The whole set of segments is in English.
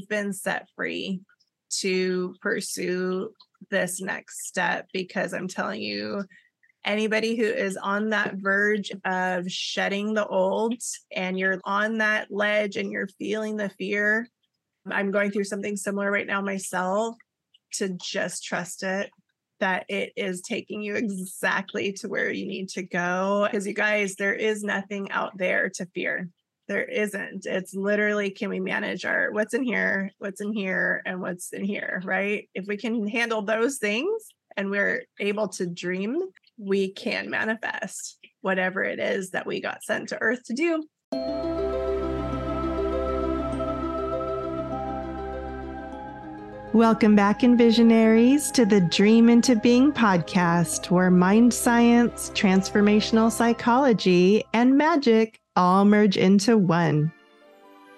you've been set free to pursue this next step because I'm telling you, anybody who is on that verge of shedding the old and you're on that ledge and you're feeling the fear, I'm going through something similar right now myself to just trust it that it is taking you exactly to where you need to go. Because you guys, there is nothing out there to fear. There isn't. It's literally can we manage our what's in here, what's in here, and what's in here, right? If we can handle those things and we're able to dream, we can manifest whatever it is that we got sent to earth to do. Welcome back, Envisionaries, to the Dream into Being podcast, where mind science, transformational psychology, and magic all merge into one.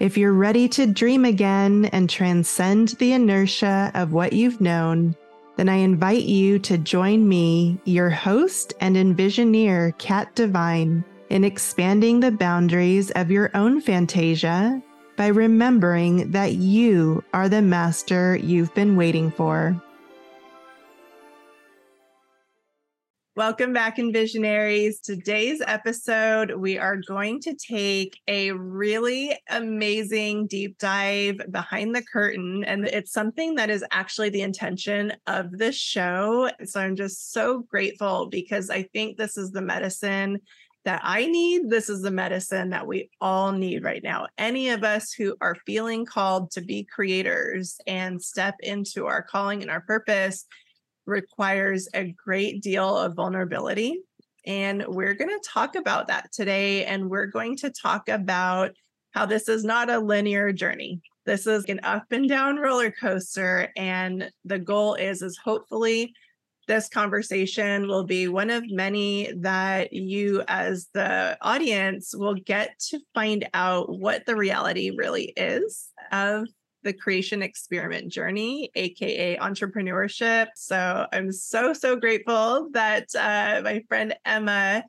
If you're ready to dream again and transcend the inertia of what you've known, then I invite you to join me, your host and envisioneer, Kat Divine, in expanding the boundaries of your own fantasia by remembering that you are the master you've been waiting for. Welcome back, Envisionaries. Today's episode, we are going to take a really amazing deep dive behind the curtain. And it's something that is actually the intention of this show. So I'm just so grateful because I think this is the medicine that I need. This is the medicine that we all need right now. Any of us who are feeling called to be creators and step into our calling and our purpose requires a great deal of vulnerability. And we're going to talk about that today. And we're going to talk about how this is not a linear journey. This is an up and down roller coaster. And the goal is, is hopefully this conversation will be one of many that you, as the audience, will get to find out what the reality really is of the creation experiment journey, aka entrepreneurship. So I'm so, so grateful that uh, my friend Emma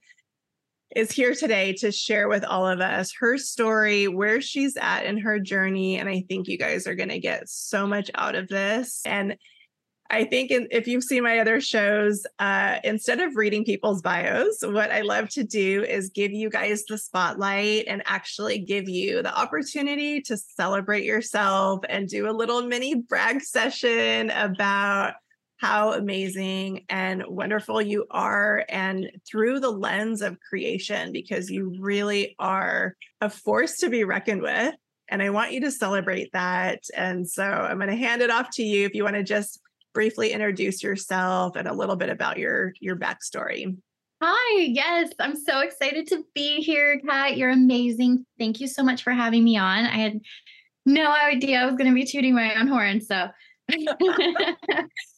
is here today to share with all of us her story, where she's at in her journey. And I think you guys are going to get so much out of this. And I think if you've seen my other shows, uh, instead of reading people's bios, what I love to do is give you guys the spotlight and actually give you the opportunity to celebrate yourself and do a little mini brag session about how amazing and wonderful you are and through the lens of creation because you really are a force to be reckoned with and I want you to celebrate that. And so I'm going to hand it off to you if you want to just briefly introduce yourself and a little bit about your your backstory. Hi, yes, I'm so excited to be here, Kat. You're amazing. Thank you so much for having me on. I had no idea I was going to be tooting my own horn. So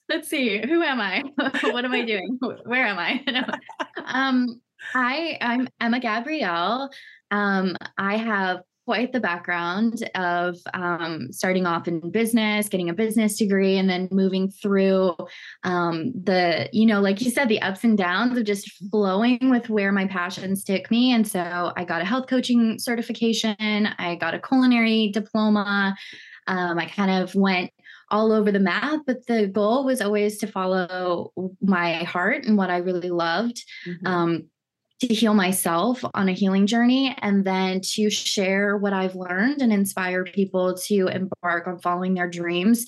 let's see, who am I? what am I doing? Where am I? um, I I'm Emma Gabrielle. Um, I have quite the background of um, starting off in business, getting a business degree, and then moving through um, the, you know, like you said, the ups and downs of just flowing with where my passions took me. And so I got a health coaching certification, I got a culinary diploma. Um, I kind of went all over the map, but the goal was always to follow my heart and what I really loved. Mm-hmm. Um, to heal myself on a healing journey and then to share what I've learned and inspire people to embark on following their dreams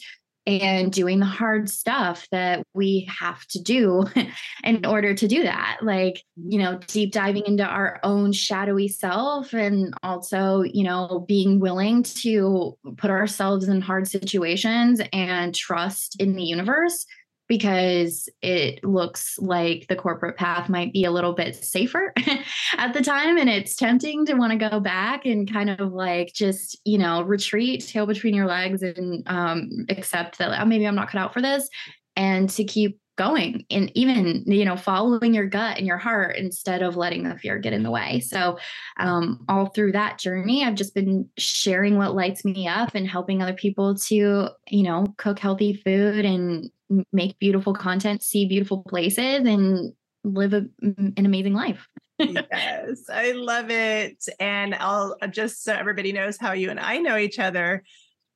and doing the hard stuff that we have to do in order to do that. Like you know deep diving into our own shadowy self and also you know being willing to put ourselves in hard situations and trust in the universe because it looks like the corporate path might be a little bit safer at the time and it's tempting to want to go back and kind of like just you know retreat tail between your legs and um, accept that oh, maybe i'm not cut out for this and to keep going and even you know following your gut and your heart instead of letting the fear get in the way. So um, all through that journey i've just been sharing what lights me up and helping other people to you know cook healthy food and make beautiful content see beautiful places and live a, an amazing life yes i love it and i'll just so everybody knows how you and i know each other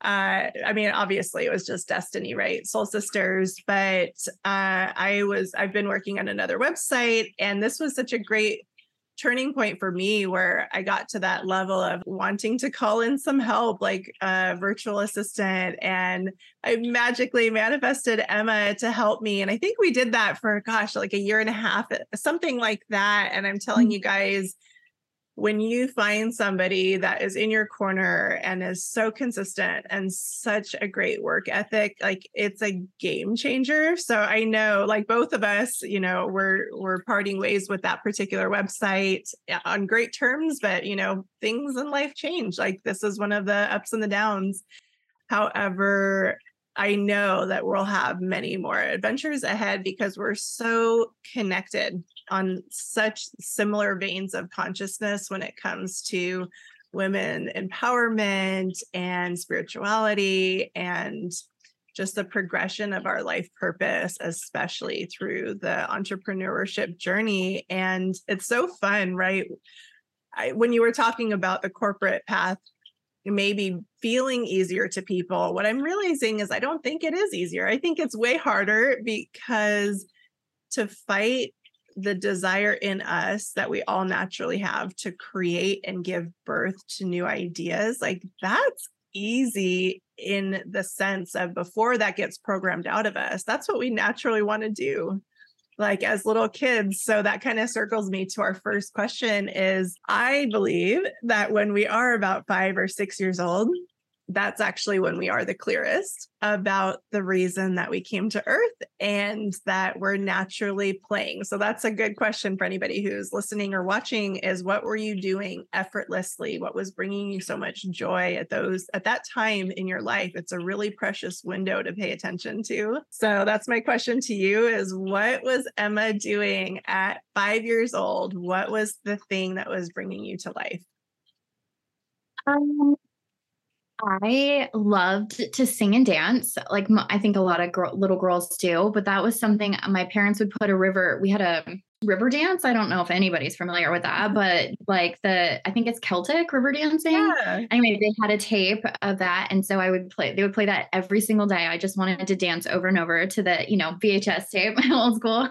uh, I mean, obviously it was just destiny, right? Soul Sisters. But uh, I was, I've been working on another website, and this was such a great turning point for me where I got to that level of wanting to call in some help, like a virtual assistant. And I magically manifested Emma to help me. And I think we did that for, gosh, like a year and a half, something like that. And I'm telling mm. you guys, when you find somebody that is in your corner and is so consistent and such a great work ethic like it's a game changer. So i know like both of us you know we're we're parting ways with that particular website on great terms but you know things in life change. Like this is one of the ups and the downs. However I know that we'll have many more adventures ahead because we're so connected on such similar veins of consciousness when it comes to women empowerment and spirituality and just the progression of our life purpose, especially through the entrepreneurship journey. And it's so fun, right? I, when you were talking about the corporate path maybe feeling easier to people, what I'm realizing is I don't think it is easier. I think it's way harder because to fight the desire in us that we all naturally have to create and give birth to new ideas, like that's easy in the sense of before that gets programmed out of us. That's what we naturally want to do like as little kids. So that kind of circles me to our first question is I believe that when we are about 5 or 6 years old, that's actually when we are the clearest about the reason that we came to earth and that we're naturally playing. So that's a good question for anybody who's listening or watching is what were you doing effortlessly? What was bringing you so much joy at those at that time in your life? It's a really precious window to pay attention to. So that's my question to you is what was Emma doing at 5 years old? What was the thing that was bringing you to life? Um I loved to sing and dance, like I think a lot of girl, little girls do. But that was something uh, my parents would put a river. We had a Riverdance. I don't know if anybody's familiar with that, but like the I think it's Celtic river dancing. Yeah. Anyway, they had a tape of that, and so I would play. They would play that every single day. I just wanted to dance over and over to the you know VHS tape, my old school.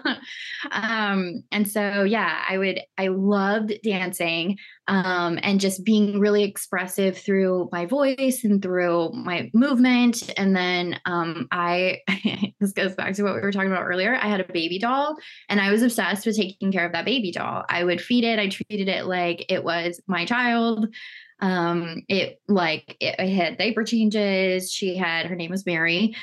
um, and so yeah, I would. I loved dancing um, and just being really expressive through my voice and through my movement. And then um, I, this goes back to what we were talking about earlier. I had a baby doll and I was obsessed with taking care of that baby doll. I would feed it, I treated it like it was my child. Um, it like it, it had diaper changes. She had her name was Mary.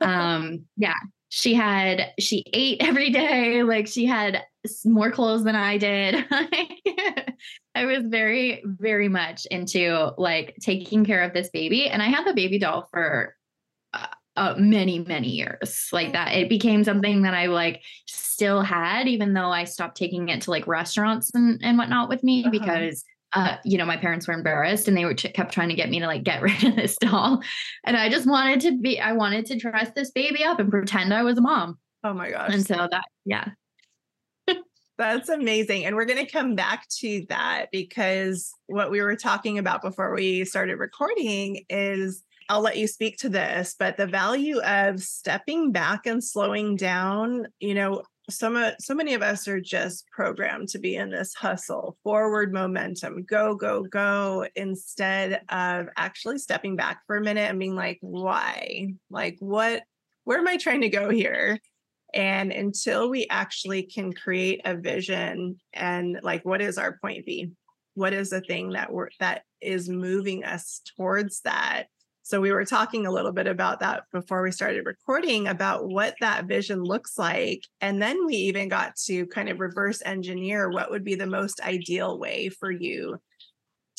Um, yeah, she had she ate every day like she had more clothes than i did i was very very much into like taking care of this baby and i had the baby doll for uh, many many years like that it became something that i like still had even though i stopped taking it to like restaurants and, and whatnot with me uh-huh. because uh, you know, my parents were embarrassed and they were ch- kept trying to get me to like get rid of this doll. And I just wanted to be, I wanted to dress this baby up and pretend I was a mom. Oh my gosh. And so that, yeah. That's amazing. And we're going to come back to that because what we were talking about before we started recording is I'll let you speak to this, but the value of stepping back and slowing down, you know, some so many of us are just programmed to be in this hustle forward momentum go go go instead of actually stepping back for a minute and being like why? Like what where am i trying to go here? And until we actually can create a vision and like what is our point b? What is the thing that we're that is moving us towards that so we were talking a little bit about that before we started recording about what that vision looks like. And then we even got to kind of reverse engineer what would be the most ideal way for you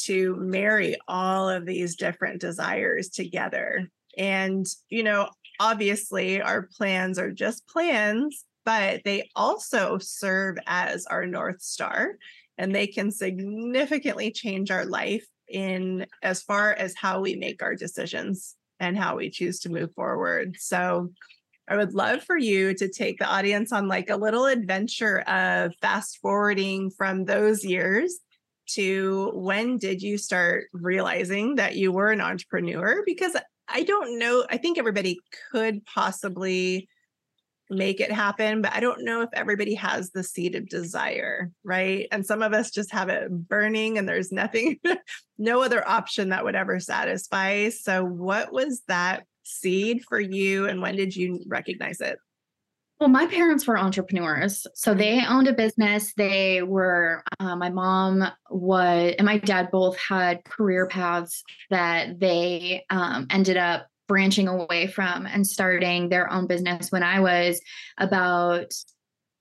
to marry all of these different desires together. And, you know, obviously our plans are just plans, but they also serve as our North Star and they can significantly change our life in as far as how we make our decisions and how we choose to move forward. So I would love for you to take the audience on like a little adventure of fast forwarding from those years to when did you start realizing that you were an entrepreneur? Because I don't know. I think everybody could possibly make it happen, but I don't know if everybody has the seed of desire, right? And some of us just have it burning and there's nothing, no other option that would ever satisfy. So, what was that seed for you and when did you recognize it? Well, my parents were entrepreneurs. So mm-hmm. they owned a business. They were, uh, my mom was, and my dad both had career paths that they um, ended up branching away from and starting their own business when I was about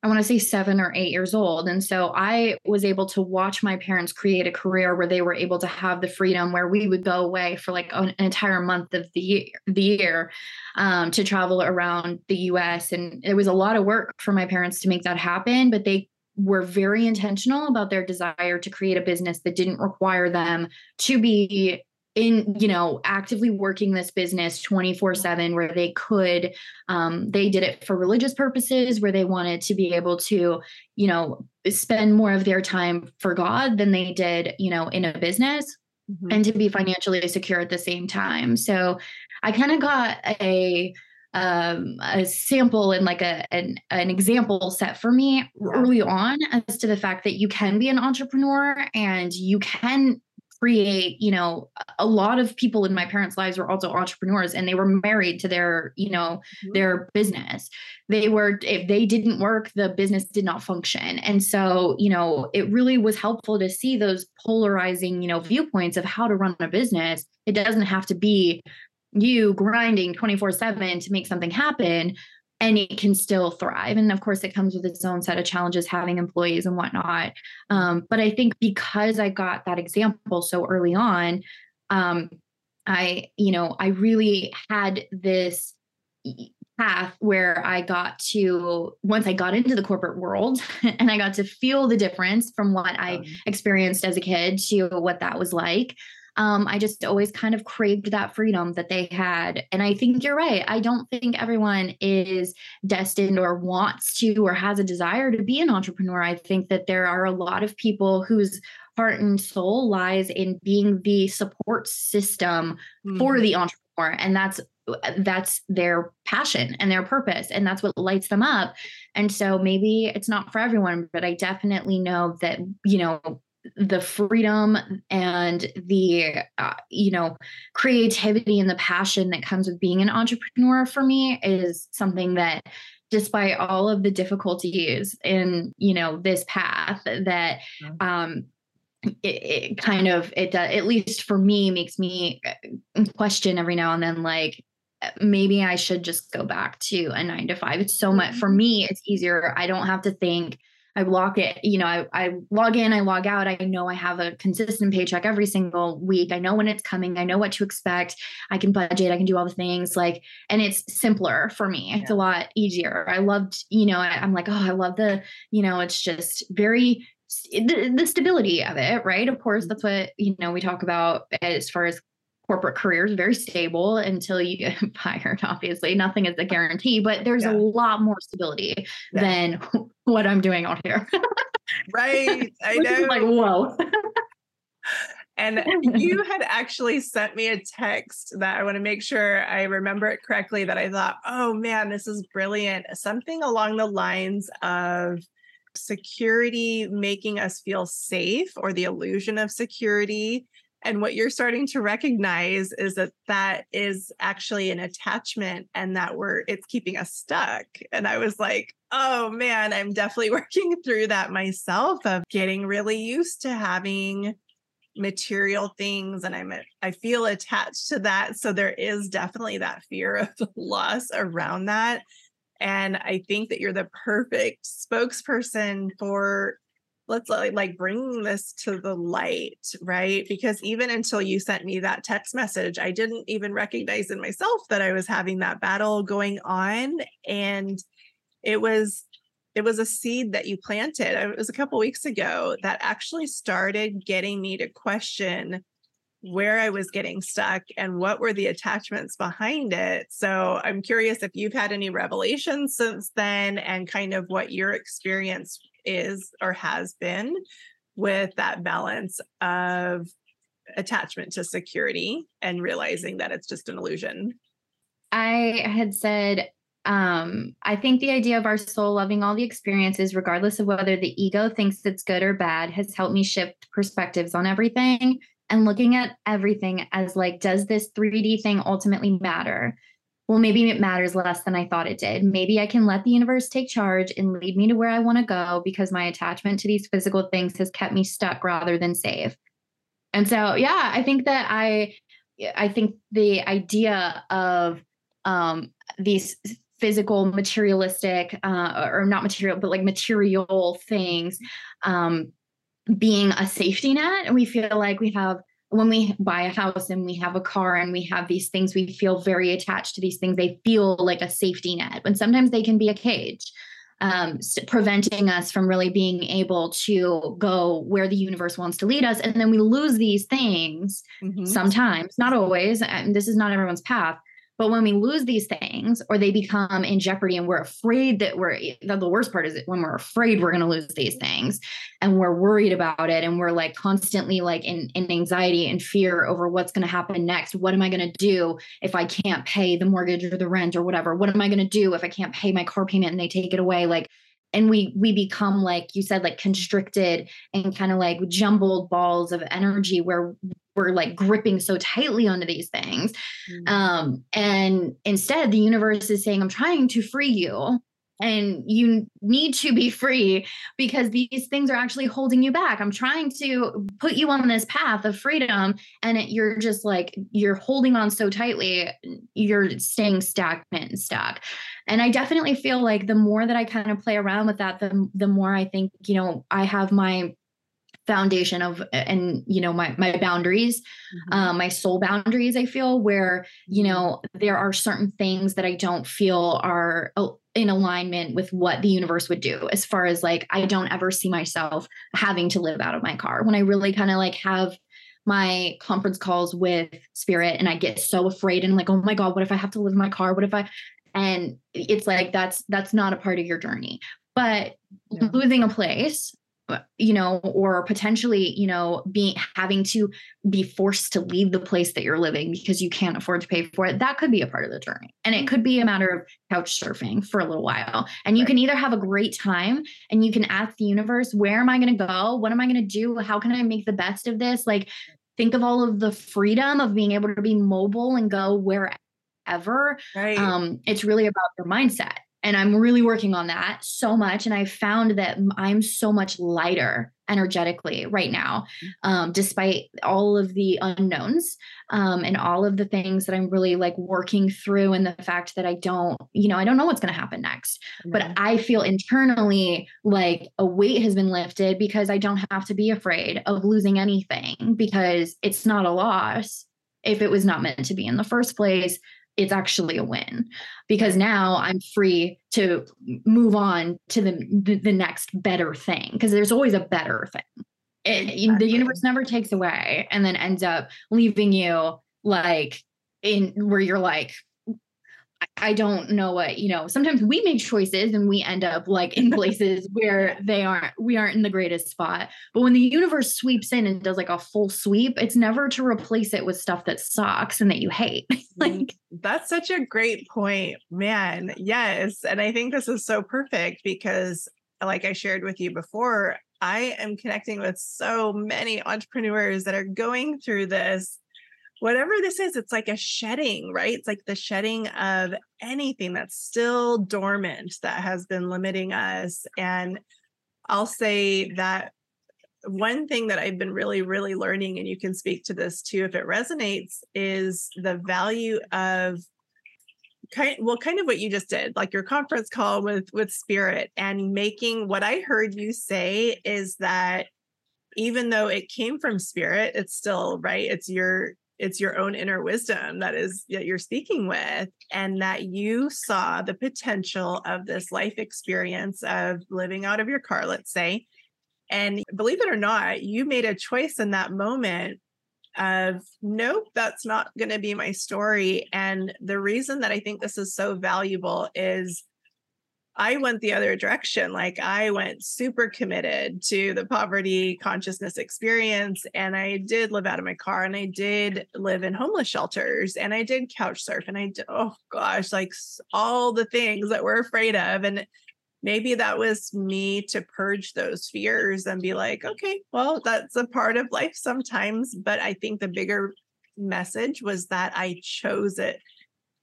I want to say seven or eight years old. And so I was able to watch my parents create a career where they were able to have the freedom where we would go away for like an, entire month of the year, the year um, to travel around the US. And it was a lot of work for my parents to make that happen, but they were very intentional about their desire to create a business that didn't require them to be in you know actively working this business 24 7 where they could um, they did it for religious purposes where they wanted to be able to you know spend more of their time for god than they did you know in a business mm-hmm. and to be financially secure at the same time so i kind of got a um, a sample and like a an, an example set for me early on as to the fact that you can be an entrepreneur and you can create you know a lot of people in my parents lives were also entrepreneurs and they were married to their you know mm-hmm. their business. They were if they didn't work the business did not function. And so you know it really was helpful to see those polarizing you know viewpoints of how to run a business. It doesn't have to be you grinding 24 7 to make something happen and it can still thrive. And of course, it comes with its own set of challenges having employees and whatnot. Um, but I think because I got that example so early on, um, I, you know, I really had this path where I got to once I got into the corporate world and I got to feel the difference from what I experienced as a kid to what that was like um, I just always kind of craved that freedom that they had. And I think you're right. I don't think everyone is destined or wants to or has a desire to be an entrepreneur. I think that there are a lot of people whose heart and soul lies in being the support system mm-hmm. for the entrepreneur. And that's that's their passion and their purpose and that's what lights them up and so maybe it's not for everyone but i definitely know that you know the freedom and the uh, you know creativity and the passion that comes with being an entrepreneur for me is something that despite all of the difficulties in you know this path that um it, it kind of it does at least for me makes me uh, question every now and then like maybe i should just go back to a nine to five. It's so much for mm-hmm. me it's easier. I don't have to think I lock it, you know, I, I log in, I log out. I know I have a consistent paycheck every single week. I know when it's coming. I know what to expect. I can budget. I can do all the things like, and it's simpler for me. It's yeah. a lot easier. I loved, you know, I, I'm like, oh, I love the, you know, it's just very the, the stability of it, right? Of course, mm-hmm. that's what you know we talk about as far as corporate career is very stable until you get fired obviously nothing is a guarantee but there's yeah. a lot more stability yeah. than what i'm doing out here right i know like whoa and you had actually sent me a text that I want to make sure I remember it correctly that I thought, oh man, this is brilliant. Something along the lines of security making us feel safe or the illusion of security and what you're starting to recognize is that that is actually an attachment and that we're it's keeping us stuck. And i was like oh man i'm definitely working through that myself of getting really used to having material things and i'm i feel attached to that. So there is definitely that fear of loss around that. And i think that you're the perfect spokesperson for let's uh, like bring this to the light right because even until you sent me that text message i didn't even recognize in myself that i was having that battle going on and it was it was a seed that you planted it was a couple weeks ago that actually started getting me to question where I was getting stuck and what were the attachments behind it. So I'm curious if you've had any revelations since then and kind of what your experience is or has been with that balance of attachment to security and realizing that it's just an illusion? I had said, um, I think the idea of our soul loving all the experiences, regardless of whether the ego thinks it's good or bad, has helped me shift perspectives on everything and looking at everything as like, does this 3D thing ultimately matter? Well, maybe it matters less than I thought it did. Maybe I can let the universe take charge and lead me to where I want to go because my attachment to these physical things has kept me stuck rather than safe. And so, yeah, I think that I, I think the idea of um, these physical, materialistic, uh, or not material, but like material things um, being a safety net. And we feel like we have, when we buy a house and we have a car and we have these things, we feel very attached to these things. They feel like a safety net, and sometimes they can be a cage. Um, preventing us from really being able to go where the universe wants to lead us. And then we lose these things mm-hmm. sometimes, not always. And this is not everyone's path, but when we lose these things or they become in jeopardy and we're afraid that we're that the worst part is when we're afraid we're going to lose these things and we're worried about it and we're like constantly like in, in anxiety and fear over what's going to happen next. What am I going to do if I can't pay the mortgage or the rent or whatever? What am I going to do if I can't pay my car payment and they take it away? Like, and we we become like you said like constricted and kind of like jumbled balls of energy where we're like gripping so tightly onto these things mm-hmm. um and instead the universe is saying i'm trying to free you and you need to be free because these things are actually holding you back. I'm trying to put you on this path of freedom, and it, you're just like you're holding on so tightly, you're staying stagnant and stuck. And I definitely feel like the more that I kind of play around with that, the the more I think you know I have my foundation of and you know my my boundaries mm-hmm. um, my soul boundaries i feel where you mm-hmm. know there are certain things that i don't feel are oh, in alignment with what the universe would do as far as like i don't ever see myself having to live out of my car. When i really kind of like have my conference calls with spirit and i get so afraid and like oh my god what if i have to live in my car? What if i and it's like that's that's not a part of your journey. But losing a place you know or potentially you know being having to be forced to leave the place that you're living because you can't afford to pay for it that could be a part of the journey. And it could be a matter of couch surfing for a little while. And you right. can either have a great time and you can ask the universe where am i going to go? What am i going to do? How can i make the best of this? Like think of all of the freedom of being able to be mobile and go wherever. Right. um it's really about your mindset and I'm really working on that so much. And I found that I'm so much lighter energetically right now, mm. um, despite all of the unknowns um, and all of the things that I'm really like working through, and the fact that I don't, you know, I don't know what's going to happen next. But I feel internally like a weight has been lifted because I don't have to be afraid of losing anything because it's not a loss if it was not meant to be in the first place it's actually a win because now I'm free to move on to the the, next better thing because there's always a better thing. It, exactly. The universe never takes away and then ends up leaving you like in where you're like I don't know what, you know, sometimes we make choices and we end up like in places where they aren't, we aren't in the greatest spot. But when the universe sweeps in and does like a full sweep, it's never to replace it with stuff that sucks and that you hate. like, mm, that's such a great point, man. Yes. And I think this is so perfect because, like I shared with you before, I am connecting with so many entrepreneurs that are going through this whatever this is, it's like a shedding, right? It's like the shedding of anything that's still dormant that has been limiting us. And I'll say that one thing that I've been really, really learning, and you can speak to this too if it resonates, is the value of kind well kind of what you just did like your conference call with with spirit and making what i heard you say is that even though it came from spirit it's still right it's your it's your own inner wisdom that is that you're speaking with and that you saw the potential of this life experience of living out of your car let's say. And believe it or not you made a choice in that moment of nope that's not going to be my story. And the reason that i think this is so valuable is I went the other direction. Like I went super committed to the poverty consciousness experience. And I did live out of my car and I did live in homeless shelters and I did couch surf and I did, oh gosh, like all the things that we're afraid of. And maybe that was me to purge those fears and be like, okay, well, that's a part of life sometimes. But I think the bigger message was that I chose it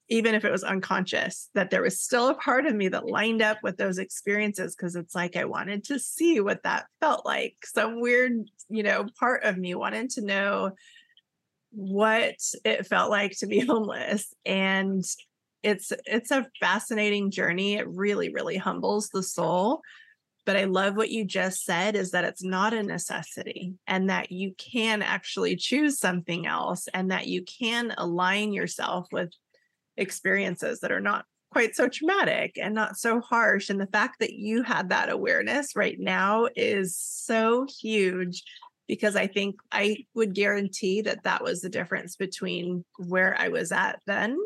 even if it was unconscious, that there was still a part of me that lined up with those experiences because it's like I wanted to see what that felt like. Some weird, you know, part of me wanted to know what it felt like to be homeless. And it's it's a fascinating journey. It really, really humbles the soul. But I love what you just said is that it's not a necessity and that you can actually choose something else and that you can align yourself with experiences that are not quite so traumatic and not so harsh. And the fact that you had that awareness right now is so huge because I think I would guarantee that that was the difference between where I was at then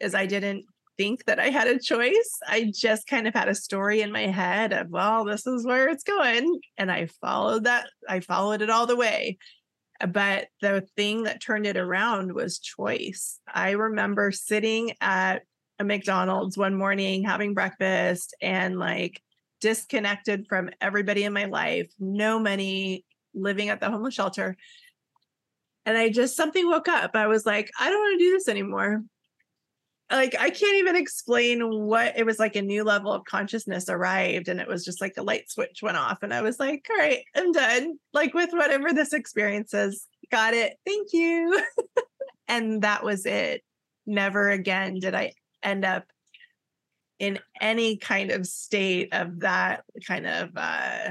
is I didn't think that I had a choice. I just kind of had a story in my head of, well, this is where it's going. And I followed that, I followed it all the way. But the thing that turned it around was choice. I remember sitting at a McDonald's one morning having breakfast and like disconnected from everybody in my life, no money, living at the homeless shelter. And I just something woke up. I was like, I don't want to do this anymore like I can't even explain what it was like a new level of consciousness arrived and it was just like a light switch went off and I was like all right I'm done. Like with whatever this experience is got it thank you. And that was it. Never again did I end up in any kind of state of that kind of uh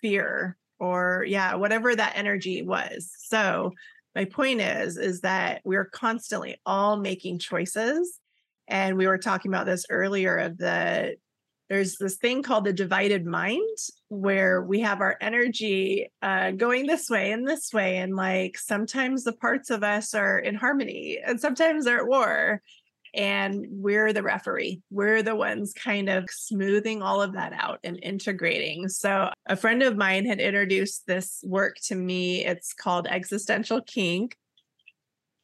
fear or yeah whatever that energy was. So my point is is that we're constantly all making choices and we were talking about this earlier of the there's this thing called the divided mind where we have our energy uh, going this way and this way and like sometimes the parts of us are in harmony and sometimes they're at war and we're the referee. We're the ones kind of smoothing all of that out and integrating. So, a friend of mine had introduced this work to me. It's called Existential Kink.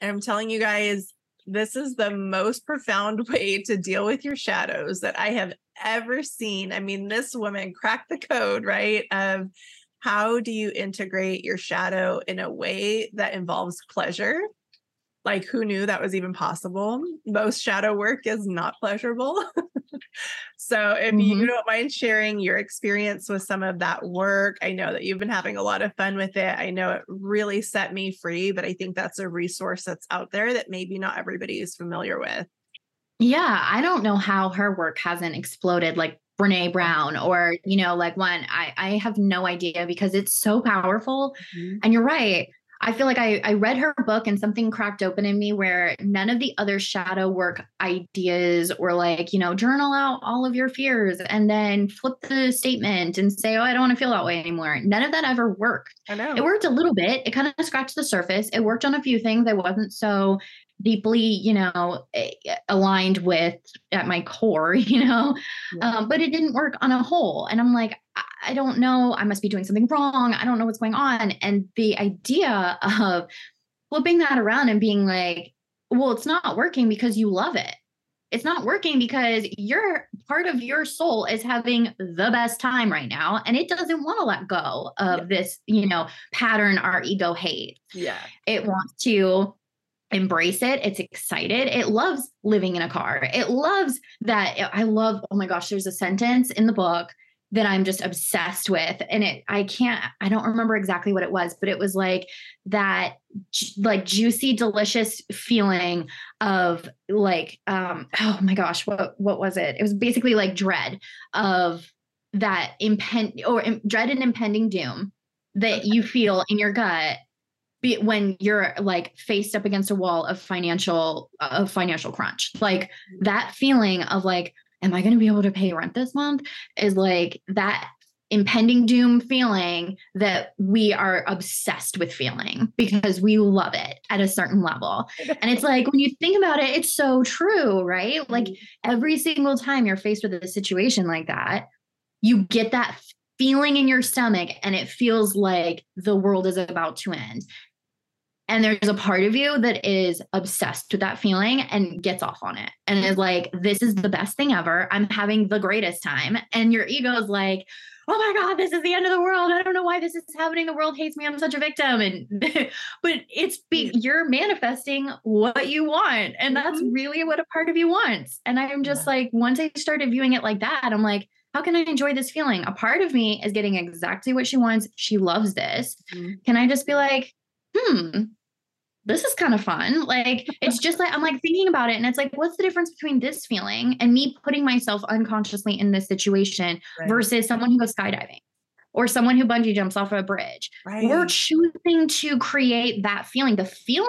And I'm telling you guys, this is the most profound way to deal with your shadows that I have ever seen. I mean, this woman cracked the code, right? Of how do you integrate your shadow in a way that involves pleasure like who knew that was even possible? Most shadow work is not pleasurable. So if mm-hmm. you don't mind sharing your experience with some of that work i know that you've been having a lot of fun with it. I know it really set me free but i think that's a resource that's out there that maybe not everybody is familiar with. Yeah i don't know how her work hasn't exploded like Brene Brown or you know like one I I have no idea because it's so powerful. Mm-hmm. and you're right I feel like I, I read her book and something cracked open in me where none of the other shadow work ideas or like, you know, journal out all of your fears and then flip the statement and say, oh, I don't want to feel that way anymore. None of that ever worked. I know. It worked a little bit. It kind of scratched the surface. It worked on a few things. I wasn't so deeply, you know, aligned with at my core, you know, yeah. um, but it didn't work on a whole. And I'm like, I don't know. I must be doing something wrong. I don't know what's going on. And the idea of flipping that around and being like, well, it's not working because you love it. It's not working because your part of your soul is having the best time right now and it doesn't want to let go of yeah. this, you know, pattern our ego hates. Yeah. It wants to embrace it. It's excited. It loves living in a car. It loves that. I love, oh my gosh, there's a sentence in the book that I'm just obsessed with. And it, I can't, I don't remember exactly what it was, but it was like that, like juicy, delicious feeling of like, um, oh my gosh, what, what was it? It was basically like dread of that impend or dread and impending doom that you feel in your gut be, when you're like faced up against a wall of financial of financial crunch like that feeling of like am i going to be able to pay rent this month is like that impending doom feeling that we are obsessed with feeling because we love it at a certain level. And it's like when you think about it, it's so true, right? Like Mm-hmm. every single time you're faced with a situation like that, you get that feeling in your stomach and it feels like the world is about to end. And there's a part of you that is obsessed with that feeling and gets off on it and is like, this is the best thing ever. I'm having the greatest time. And your ego is like, oh my God, this is the end of the world. I don't know why this is happening. The world hates me. I'm such a victim. And but it's be, you're manifesting what you want. And that's Mhm. really what a part of you wants. And I'm just like, once I started viewing it like that, I'm like, how can I enjoy this feeling? A part of me is getting exactly what she wants. She loves this. Mhm. Can I just be like, hmm, this is kind of fun. Like, it's just like, I'm like thinking about it. And it's like, what's the difference between this feeling and me putting myself unconsciously in this situation Right. versus someone who goes skydiving or someone who bungee jumps off a bridge? Right. We're choosing to create that feeling. The feeling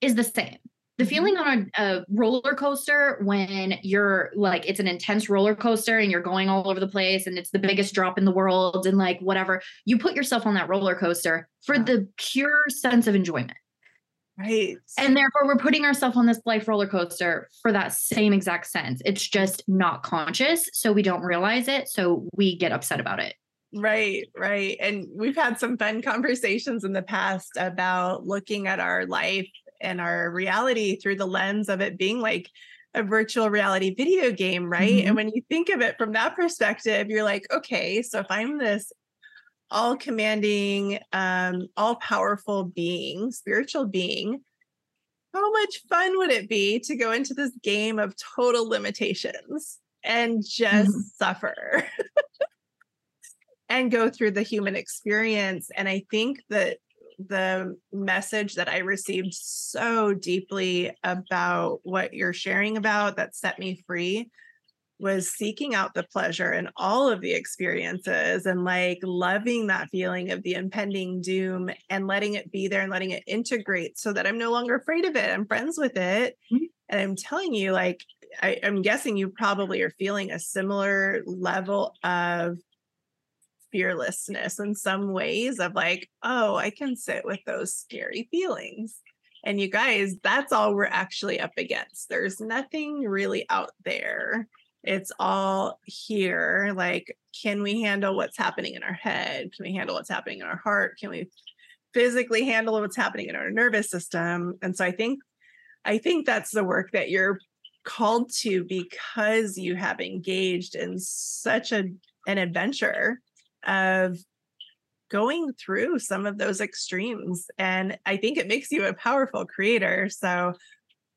is the same. The Mhm. feeling on a, a roller coaster when you're like, it's an intense roller coaster and you're going all over the place and it's the biggest drop in the world and like whatever, you put yourself on that roller coaster for the pure sense of enjoyment. Right. And therefore, we're putting ourselves on this life roller coaster for that same exact sense. It's just not conscious. So we don't realize it. So we get upset about it. Right, right. And we've had some fun conversations in the past about looking at our life and our reality through the lens of it being like a virtual reality video game, right? And when you think of it from that perspective, you're like, okay, so if I'm this all commanding, um, all powerful being, spiritual being, how much fun would it be to go into this game of total limitations and just Mhm. suffer? and go through the human experience. And I think that the message that I received so deeply about what you're sharing about that set me free was seeking out the pleasure in all of the experiences and like loving that feeling of the impending doom and letting it be there and letting it integrate so that I'm no longer afraid of it. I'm friends with it. Mhm. And I'm telling you, like, I, I'm guessing you probably are feeling a similar level of fearlessness in some ways of like, oh, I can sit with those scary feelings. And you guys, that's all we're actually up against. There's nothing really out there. It's all here. Like, can we handle what's happening in our head? Can we handle what's happening in our heart? Can we physically handle what's happening in our nervous system? And so I think I think that's the work that you're called to because you have engaged in such a an adventure of going through some of those extremes and i think it makes you a powerful creator so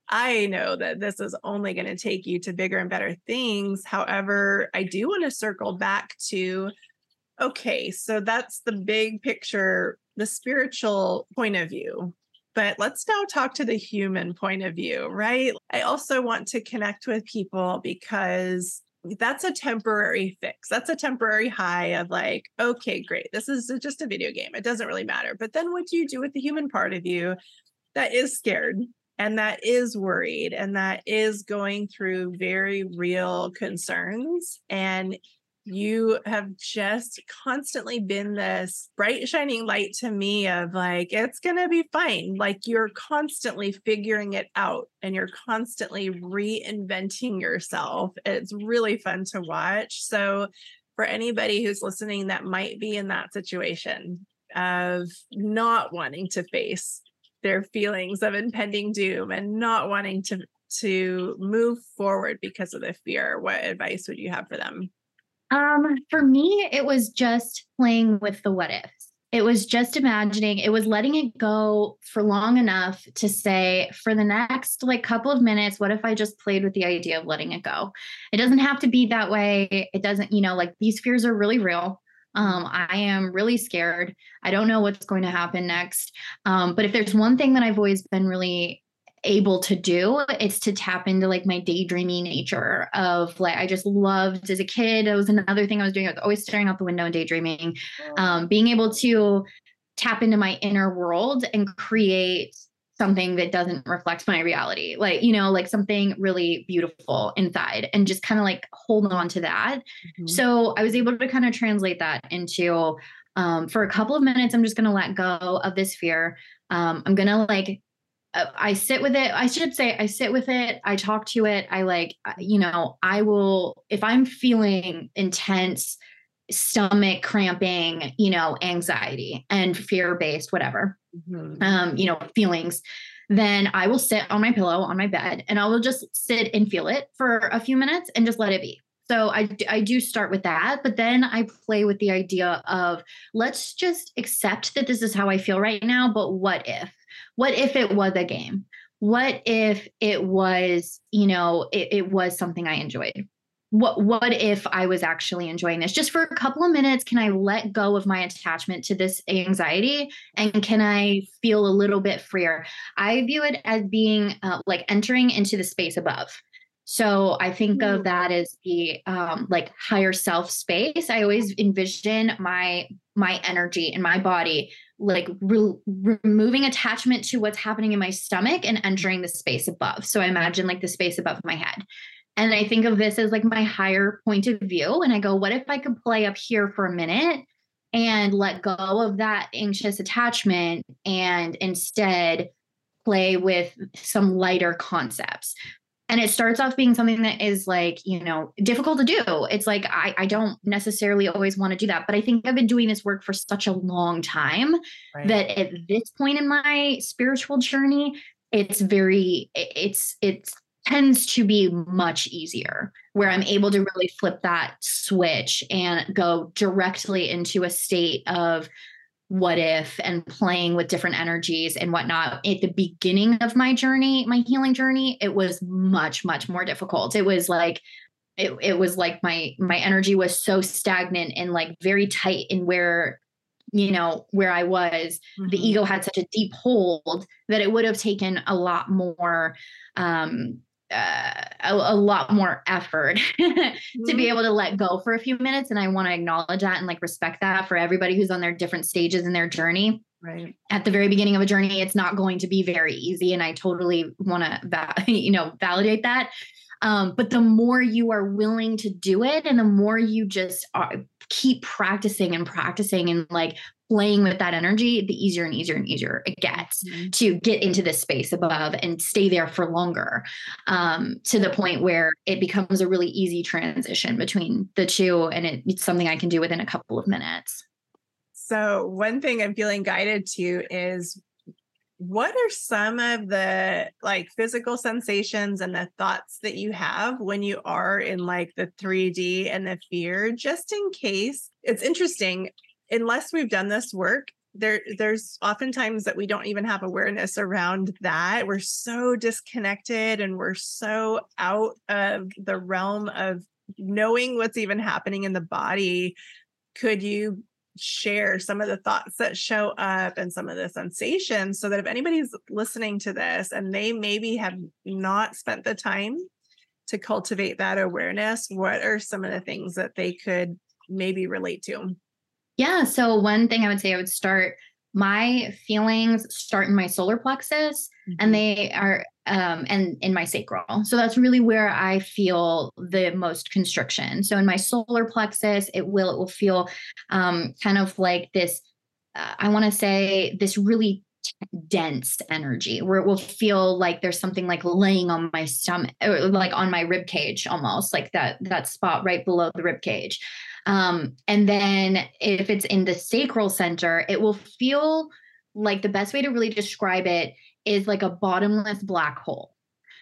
i know that this is only going to take you to bigger and better things however i do want to circle back to okay so that's the big picture the spiritual point of view but let's now talk to the human point of view, right? I also want to connect with people because that's a temporary fix. That's a temporary high of like, okay, great. This is just a video game. It doesn't really matter. But then what do you do with the human part of you that is scared and that is worried and that is going through very real concerns? And you have just constantly been this bright shining light to me of like it's going to be fine. Like you're constantly figuring it out and you're constantly reinventing yourself. It's really fun to watch. So for anybody who's listening that might be in that situation of not wanting to face their feelings of impending doom and not wanting to to move forward because of the fear what advice would you have for them Um, for me, it was just playing with the what ifs. It was just imagining, it was letting it go for long enough to say, for the next like couple of minutes, what if I just played with the idea of letting it go? It doesn't have to be that way. It doesn't, you know, like these fears are really real. Um, I am really scared. I don't know what's going to happen next. Um, but if there's one thing that I've always been really able to do it's to tap into like my daydreamy nature of like I just loved as a kid. It was another thing I was doing. I was always staring out the window and daydreaming. Um, being able to tap into my inner world and create something that doesn't reflect my reality like you know like something really beautiful inside and just kind of like hold on to that mm-hmm. so i was able to kind of translate that into um, for a couple of minutes i'm just going to let go of this fear um, i'm going to like I sit with it. I should say I sit with it. I talk to it. I like, you know, I will, if I'm feeling intense stomach cramping, you know, anxiety and fear based, whatever, mm-hmm. um, you know, feelings, then I will sit on my pillow on my bed and I will just sit and feel it for a few minutes and just let it be. So I, I do start with that, but then I play with the idea of let's just accept that this is how I feel right now. But what if? What if it was a game? What if it was, you know, it, it was something I enjoyed? what what if i was actually enjoying this? Just for a couple of minutes can i let go of my attachment to this anxiety? And can i feel a little bit freer? I view it as being uh, like entering into the space above. So i think of that as the um, like higher self space. I always envision my my energy and my body like re- removing attachment to what's happening in my stomach and entering the space above so i imagine like the space above my head and I think of this as like my higher point of view. And I go, what if I could play up here for a minute and let go of that anxious attachment and instead play with some lighter concepts? And it starts off being something that is like, you know, difficult to do. It's like, I, I don't necessarily always want to do that. But I think I've been doing this work for such a long time right. that at this point in my spiritual journey, it's very, it's, it's, tends to be much easier where I'm able to really flip that switch and go directly into a state of what if and playing with different energies and whatnot. At the beginning of my journey, my healing journey, it was much, much more difficult. It was like, it, it was like my my energy was so stagnant and like very tight in where you know where i was mm-hmm. the ego had such a deep hold that it would have taken a lot more um uh, a, a, lot more effort to be mm-hmm. able to let go for a few minutes and i want to acknowledge that and like respect that for everybody who's on their different stages in their journey. Right. At the very beginning of a journey it's not going to be very easy and i totally want to you know validate that. Um, but the more you are willing to do it and the more you just are, keep practicing and practicing and like playing with that energy, the easier and easier and easier it gets mm-hmm. to get into this space above and stay there for longer um, to the point where it becomes a really easy transition between the two. And it, it's something I can do within a couple of minutes. So, one thing I'm feeling guided to is what are some of the like physical sensations and the thoughts that you have when you are in like the 3D and the fear, just in case? It's interesting unless we've done this work, there there's oftentimes that we don't even have awareness around that. We're so disconnected and we're so out of the realm of knowing what's even happening in the body. Could you share some of the thoughts that show up and some of the sensations so that if anybody's listening to this and they maybe have not spent the time to cultivate that awareness, what are some of the things that they could maybe relate to? Yeah. So, one thing I would say I would start my feelings start in my solar plexus mm-hmm. and they are um and in my sacral so that's really where i feel the most constriction so in my solar plexus it will it will feel um kind of like this uh, i want to say this really dense energy where it will feel like there's something like laying on my stomach or like on my rib cage almost like that that spot right below the rib cage um, and then if it's in the sacral center, it will feel like the best way to really describe it is like a bottomless black hole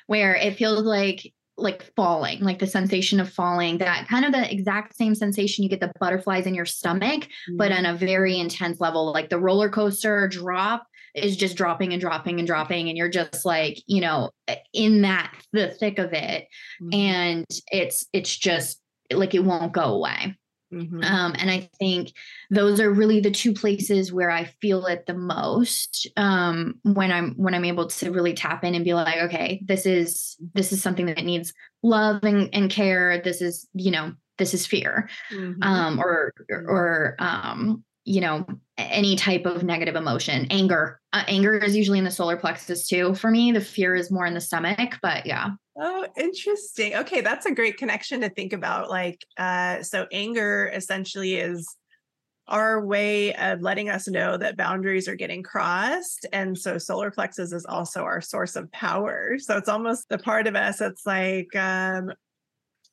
where it feels like like falling, like the sensation of falling, that kind of the exact same sensation you get the butterflies in your stomach, mm-hmm. but on a very intense level, like the roller coaster drop is just dropping and dropping and dropping and you're just like you know in that the thick of it mm-hmm. and it's it's just like it won't go away Mm-hmm. Um, and I think those are really the two places where I feel it the most um, when I'm when I'm able to really tap in and be like, okay, this is this is something that needs love and, and care. This is you know this is fear, mm-hmm. um, or or um, you know, any type of negative emotion. Anger, uh, anger is usually in the solar plexus too. For me, the fear is more in the stomach, but yeah. Oh, interesting. Okay, that's a great connection to think about. Like, uh, so anger essentially is our way of letting us know that boundaries are getting crossed. And so solar plexus is also our source of power. So it's almost the part of us that's like, um,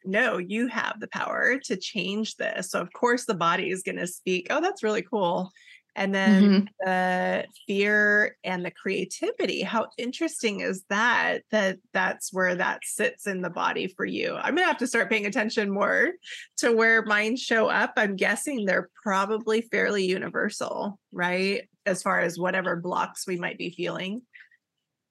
no, you have the power to change this. So, of course, the body is going to speak, oh, that's really cool. And then mm-hmm. the fear and the creativity. How interesting is that? That that's where that sits in the body for you. I'm gonna have to start paying attention more to where mine show up. I'm guessing they're probably fairly universal, right? As far as whatever blocks we might be feeling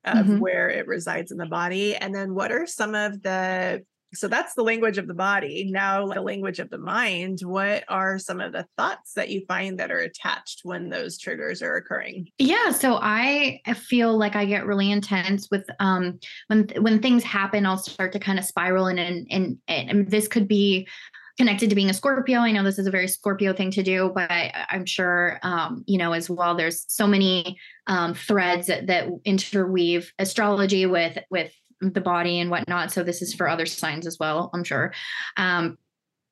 of mm-hmm. where it resides in the body. And then what are some of the so that's the language of the body. Now, the language of the mind, what are some of the thoughts that you find that are attached when those triggers are occurring? Yeah, so I feel like I get really intense with um when when things happen, I'll start to kind of spiral and and and, and this could be connected to being a Scorpio. I know this is a very Scorpio thing to do, but I, am sure, um, you know, as well, there's so many um, threads that, that interweave astrology with with the body and whatnot. So this is for other signs as well, I'm sure. Um,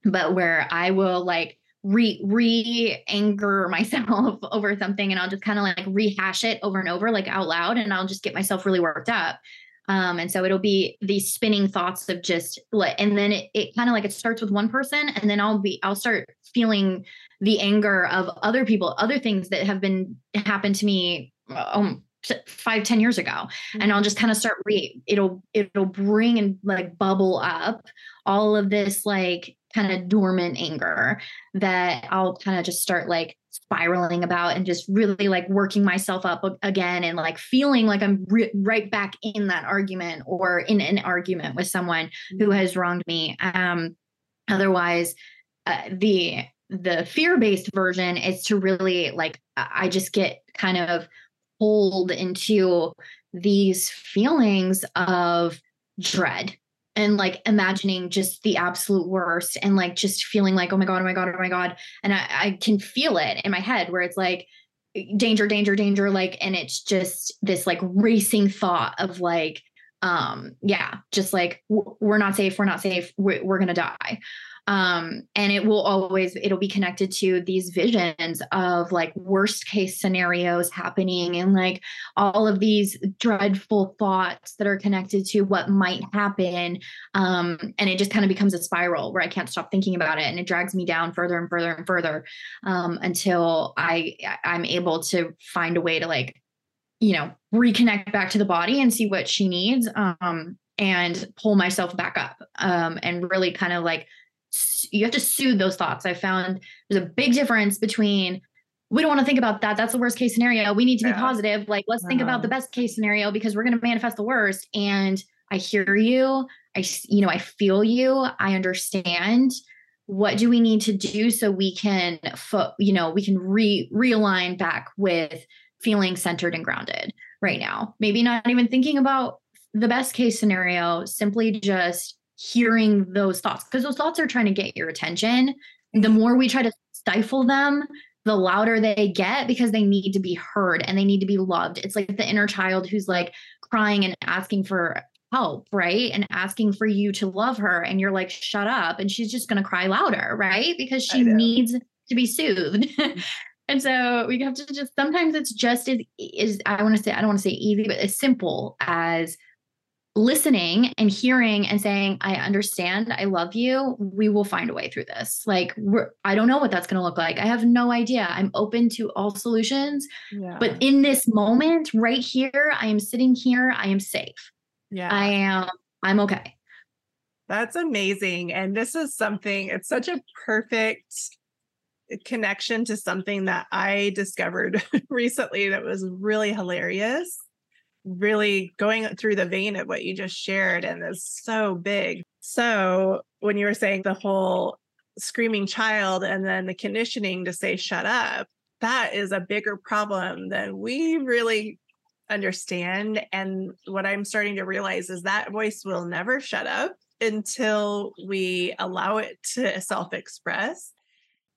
but where I will like re re anger myself over something and I'll just kind of like rehash it over and over like out loud and I'll just get myself really worked up. Um, and so it'll be these spinning thoughts of just and then it, it kind of like it starts with one person and then I'll be, I'll start feeling the anger of other people, other things that have been happened to me um, five ten years ago mm-hmm. and i'll just kind of start re it'll it'll bring and like bubble up all of this like kind of dormant anger that i'll kind of just start like spiraling about and just really like working myself up again and like feeling like i'm re- right back in that argument or in an argument with someone mm-hmm. who has wronged me um otherwise uh, the the fear-based version is to really like i just get kind of pulled into these feelings of dread and like imagining just the absolute worst and like just feeling like oh my god oh my god oh my god and I, I can feel it in my head where it's like danger danger danger like and it's just this like racing thought of like um yeah just like we're not safe we're not safe we're, we're gonna die um, and it will always it'll be connected to these visions of like worst case scenarios happening and like all of these dreadful thoughts that are connected to what might happen. Um, and it just kind of becomes a spiral where i can't stop thinking about it and it drags me down further and further and further um, until i i'm able to find a way to like you know reconnect back to the body and see what she needs um, and pull myself back up um, and really kind of like you have to soothe those thoughts. I found there's a big difference between we don't want to think about that. That's the worst case scenario. We need to be positive. Like, let's uh-huh. think about the uh-huh. best case scenario because we're going to manifest the worst. And I hear you. I, you know, I feel you. I understand. What do we need to do so we can, fo- you know, we can re realign back with feeling centered and grounded right now? Maybe not even thinking about the best case scenario, simply just hearing those thoughts because those thoughts are trying to get your attention. The more we try to stifle them, the louder they get because they need to be heard and they need to be loved. It's like the inner child who's like crying and asking for help, right? And asking for you to love her. And you're like, shut up. And she's just going to cry louder, right? Because she needs to be soothed. Mm-hmm. and so we have to just sometimes it's just as is I want to say, I don't want to say easy, but as simple as listening and hearing and saying i understand. I love you. We will find a way through this. Like i don't know what that's going to look like. I have no idea. I'm open to all solutions yeah. but in this moment right here i am sitting here i am safe. Yeah. I am i'm okay. That's amazing and this is something it's such a perfect connection to something that i discovered recently that was really hilarious really going through the vein of what you just shared and is so big. So when you were saying the whole screaming child and then the conditioning to say shut up, that is a bigger problem than we really understand. And what I'm starting to realize is that voice will never shut up until we allow it to self express.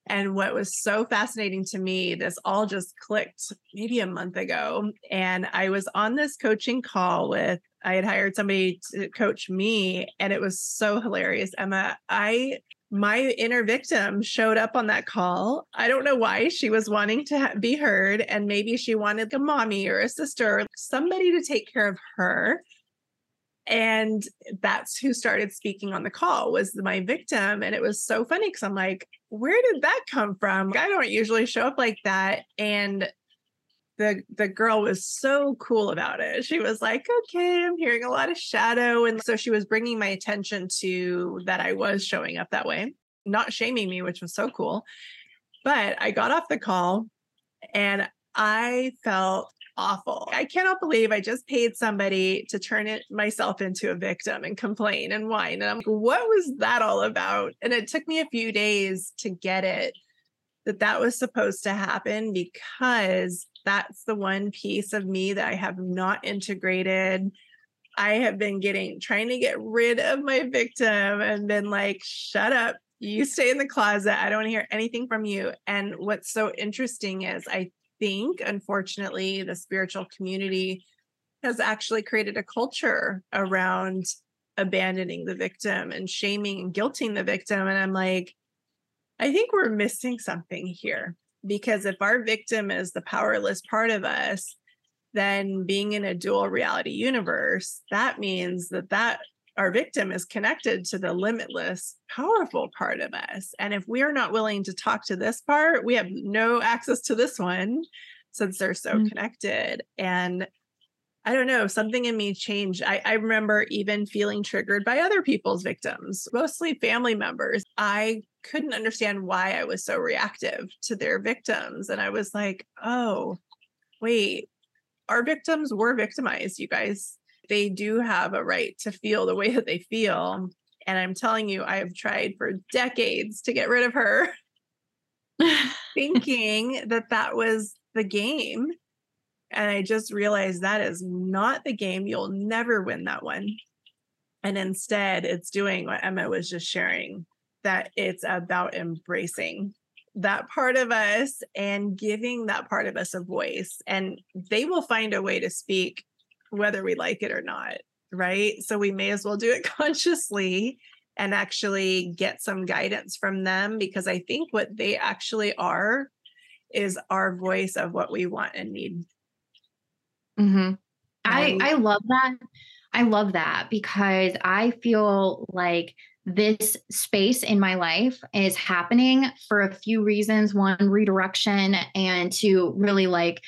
And what was so fascinating to me, this all just clicked maybe a month ago. And I was on this coaching call with, I had hired somebody to coach me, and it was so hilarious. Emma, I, my inner victim showed up on that call. I don't know why she was wanting to ha- be heard. And maybe she wanted a mommy or a sister, or somebody to take care of her and that's who started speaking on the call was my victim and it was so funny because i'm like where did that come from? I don't usually show up like that and the the girl was so cool about it. She was like okay i'm hearing a lot of shadow and so she was bringing my attention to that i was showing up that way not shaming me which was so cool but i got off the call and i felt awful. I cannot believe I just paid somebody to turn it myself into a victim and complain and whine. And I'm like, what was that all about? And it took me a few days to get it that that was supposed to happen because that's the one piece of me that I have not integrated. I have been getting trying to get rid of my victim and been like, shut up. You stay in the closet. I don't want to hear anything from you. And what's so interesting is I think, unfortunately, the spiritual community has actually created a culture around abandoning the victim and shaming and guilting the victim. And I'm like, I think we're missing something here because if our victim is the powerless part of us, then being in a dual reality universe, that means that that our victim is connected to the limitless, powerful part of us. And if we are not willing to talk to this part, we have no access to this one since they're so mm-hmm. connected. And I don't know, something in me changed. I, I remember even feeling triggered by other people's victims, mostly family members. I couldn't understand why I was so reactive to their victims. And I was like, oh, wait, our victims were victimized, you guys they do have a right to feel the way that they feel. And I'm telling you, I have tried for decades to get rid of her, thinking that that was the game. And I just realized that is not the game. You'll never win that one. And instead, it's doing what Emma was just sharing that it's about embracing that part of us and giving that part of us a voice. And they will find a way to speak whether we like it or not, right? So we may as well do it consciously and actually get some guidance from them because I think what they actually are is our voice of what we want and need. Mm-hmm. I I love that. I love that because I feel like this space in my life is happening for a few reasons. One, redirection, and to really like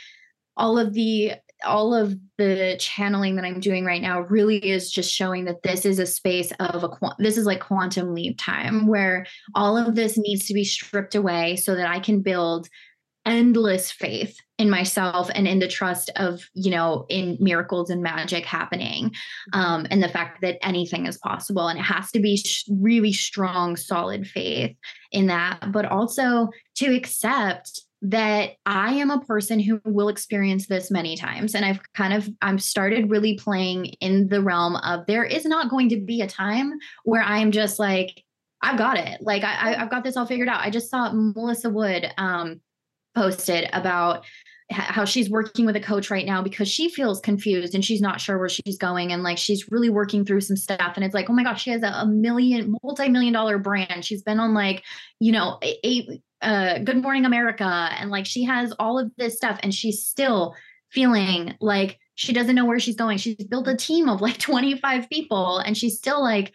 all of the all of the channeling that I'm doing right now really is just showing that this is a space of a this is like quantum leap time where all of this needs to be stripped away so that I can build endless faith in myself and in the trust of you know in miracles and magic happening um, and the fact that anything is possible and it has to be sh- really strong solid faith in that but also to accept that I am a person who will experience this many times. And I've kind of, I'm started really playing in the realm of there is not going to be a time where I'm just like, I've got it. Like I, have got this all figured out. I just saw Melissa Wood um, posted about how she's working with a coach right now because she feels confused and she's not sure where she's going and like she's really working through some stuff and it's like oh my gosh she has a, a million multi-million dollar brand she's been on like you know eight uh, Good Morning America, and like she has all of this stuff, and she's still feeling like she doesn't know where she's going. She's built a team of like 25 people, and she's still like,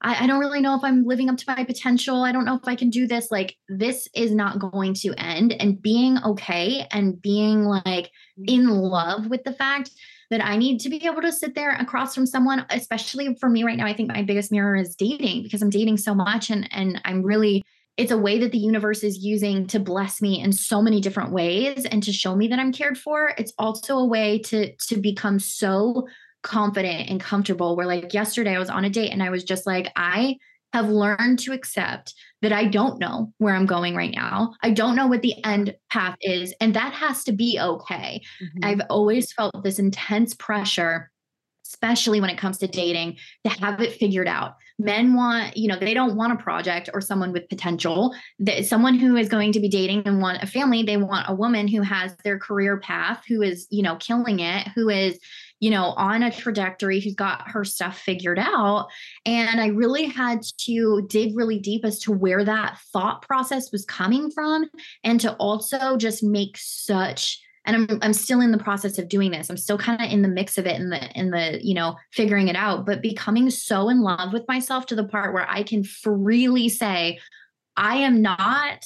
I, I don't really know if I'm living up to my potential. I don't know if I can do this. Like, this is not going to end. And being okay and being like in love with the fact that I need to be able to sit there across from someone, especially for me right now. I think my biggest mirror is dating because I'm dating so much and and I'm really it's a way that the universe is using to bless me in so many different ways and to show me that I'm cared for. It's also a way to to become so confident and comfortable where like yesterday I was on a date and I was just like I have learned to accept that I don't know where I'm going right now. I don't know what the end path is and that has to be okay. Mm-hmm. I've always felt this intense pressure especially when it comes to dating, to have it figured out. Men want, you know, they don't want a project or someone with potential. That someone who is going to be dating and want a family, they want a woman who has their career path, who is, you know, killing it, who is, you know, on a trajectory, who's got her stuff figured out. And I really had to dig really deep as to where that thought process was coming from and to also just make such and I'm I'm still in the process of doing this. I'm still kind of in the mix of it in the in the, you know, figuring it out, but becoming so in love with myself to the part where I can freely say I am not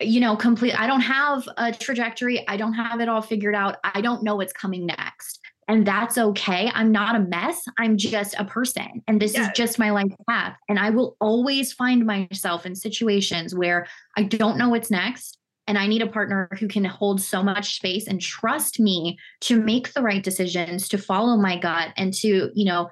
you know, complete I don't have a trajectory. I don't have it all figured out. I don't know what's coming next. And that's okay. I'm not a mess. I'm just a person. And this yes. is just my life path. And I will always find myself in situations where I don't know what's next and I need a partner who can hold so much space and trust me to make the right decisions, to follow my gut, and to, you know,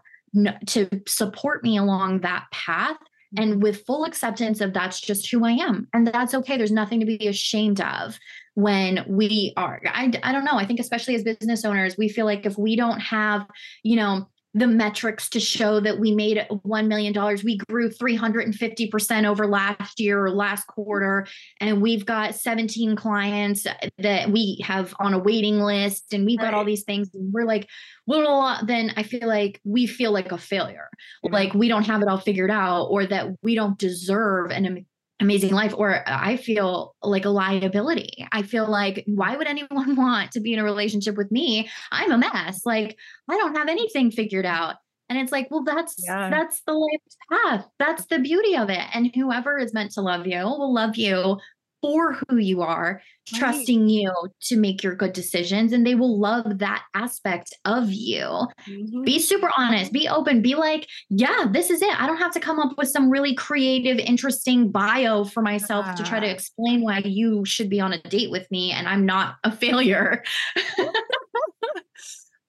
to support me along that path. And with full acceptance of that's just who I am. And that's okay. There's nothing to be ashamed of when we are. I, I don't know. I think, especially as business owners, we feel like if we don't have, you know, the metrics to show that we made $1 million. We grew 350% over last year or last quarter. And we've got 17 clients that we have on a waiting list. And we've got all these things. And we're like, well, then I feel like we feel like a failure, like we don't have it all figured out, or that we don't deserve an amazing life or i feel like a liability. I feel like why would anyone want to be in a relationship with me? I'm a mess. Like i don't have anything figured out. And it's like well that's yeah. that's the life path. That's the beauty of it. And whoever is meant to love you will love you for who you are, right. trusting you to make your good decisions. And they will love that aspect of you. Mm-hmm. Be super honest, be open, be like, yeah, this is it. I don't have to come up with some really creative, interesting bio for myself to try to explain why you should be on a date with me and I'm not a failure.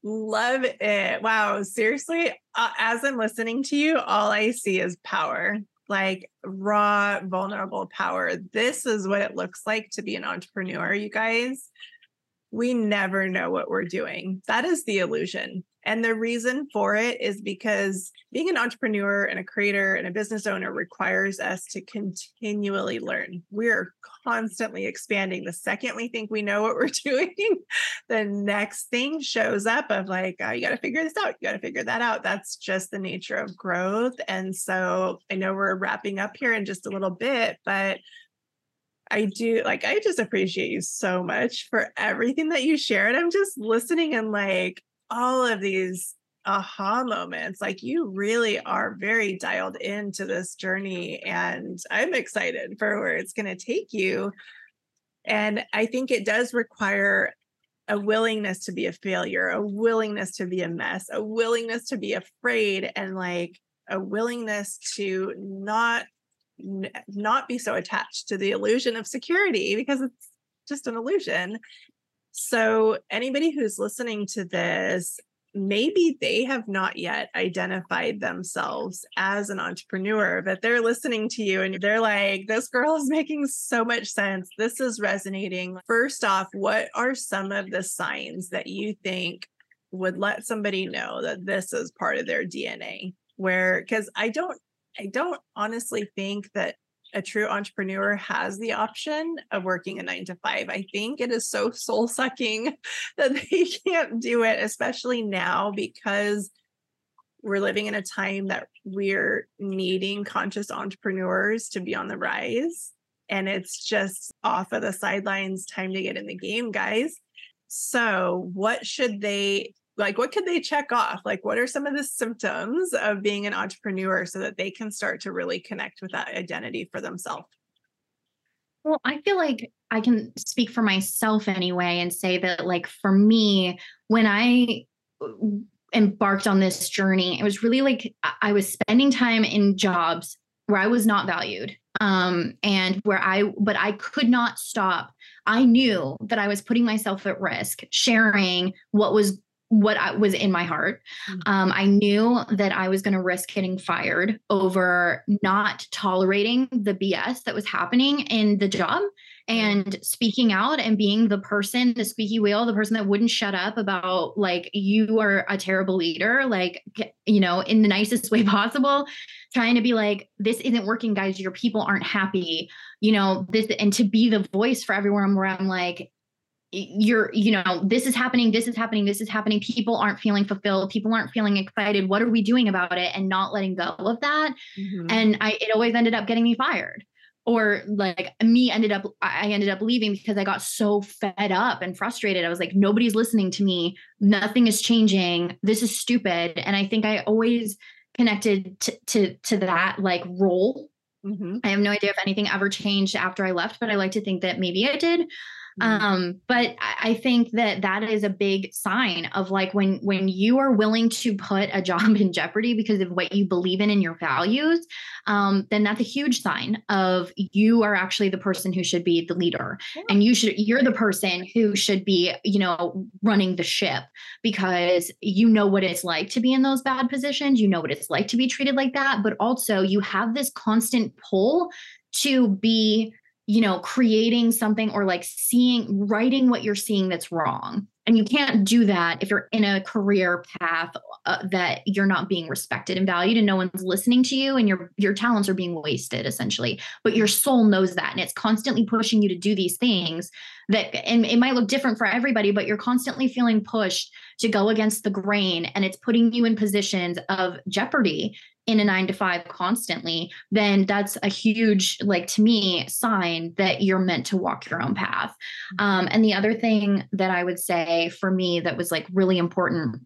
Love it. Wow. Seriously, uh, as I'm listening to you, all I see is power like raw, vulnerable power. This is what it looks like to be an entrepreneur, you guys. We never know what we're doing. That is the illusion. And the reason for it is because being an entrepreneur and a creator and a business owner requires us to continually learn. We're constantly expanding. The second we think we know what we're doing, the next thing shows up of like, oh, you got to figure this out. You got to figure that out. That's just the nature of growth. And so I know we're wrapping up here in just a little bit, but I do like I just appreciate you so much for everything that you shared. I'm just listening and like all of these aha moments. Like you really are very dialed into this journey, and I'm excited for where it's going to take you. And I think it does require a willingness to be a failure, a willingness to be a mess, a willingness to be afraid, and like a willingness to not not be so attached to the illusion of security because it's just an illusion so, anybody who's listening to this, maybe they have not yet identified themselves as an entrepreneur, but they're listening to you and they're like, this girl is making so much sense. This is resonating. First off, what are some of the signs that you think would let somebody know that this is part of their DNA? Where, because I don't, I don't honestly think that a true entrepreneur has the option of working a nine to five. I think it is so soul sucking that they can't do it, especially now because we're living in a time that we're needing conscious entrepreneurs to be on the rise. And it's just off of the sidelines, time to get in the game, guys. So, what should they like what could they check off? Like what are some of the symptoms of being an entrepreneur so that they can start to really connect with that identity for themselves? Well i feel like i can speak for myself anyway and say that like for me when i uh, embarked on this journey it was really like i was spending time in jobs where i was not valued um and where i but i could not stop. I knew that I was putting myself at risk sharing what was what I, was in my heart. Mm. Um, I knew that I was going to risk getting fired over not tolerating the BS that was happening in the job and speaking out and being the person, the squeaky wheel, the person that wouldn't shut up about like you are a terrible leader, like you know, in the nicest way possible, trying to be like, this isn't working, guys. Your people aren't happy, you know, this and to be the voice for everyone where I'm like, you're you know this is happening this is happening this is happening. People aren't feeling fulfilled. People aren't feeling excited. What are we doing about it and not letting go of that? Mm-hmm. and i it always ended up getting me fired. Or like me ended up i ended up leaving because i got so fed up and frustrated. I was like nobody's listening to me. Nothing is changing. This is stupid. And i think i always connected to to, to that like role. Mm-hmm. i have no idea if anything ever changed after i left but i like to think that maybe i did. Um, but I think that that is a big sign of like when when you are willing to put a job in jeopardy because of what you believe in and your values, um, then that's a huge sign of you are actually the person who should be the leader, yeah. and you should you're the person who should be you know running the ship because you know what it's like to be in those bad positions, you know what it's like to be treated like that, but also you have this constant pull to be you know, creating something or like seeing, writing what you're seeing that's wrong. And you can't do that if you're in a career path uh, that you're not being respected and valued and no one's listening to you and your your talents are being wasted essentially. But your soul knows that and it's constantly pushing you to do these things that and it might look different for everybody but you're constantly feeling pushed to go against the grain and it's putting you in positions of jeopardy in a nine to five constantly, then that's a huge, like to me, sign that you're meant to walk your own path. Mm-hmm. Um, and the other thing that I would say for me that was like really important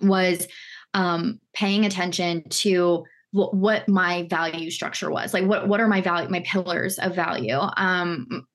was um, paying attention to what, what my value structure was. Like, what what are my value, my pillars of value? Um,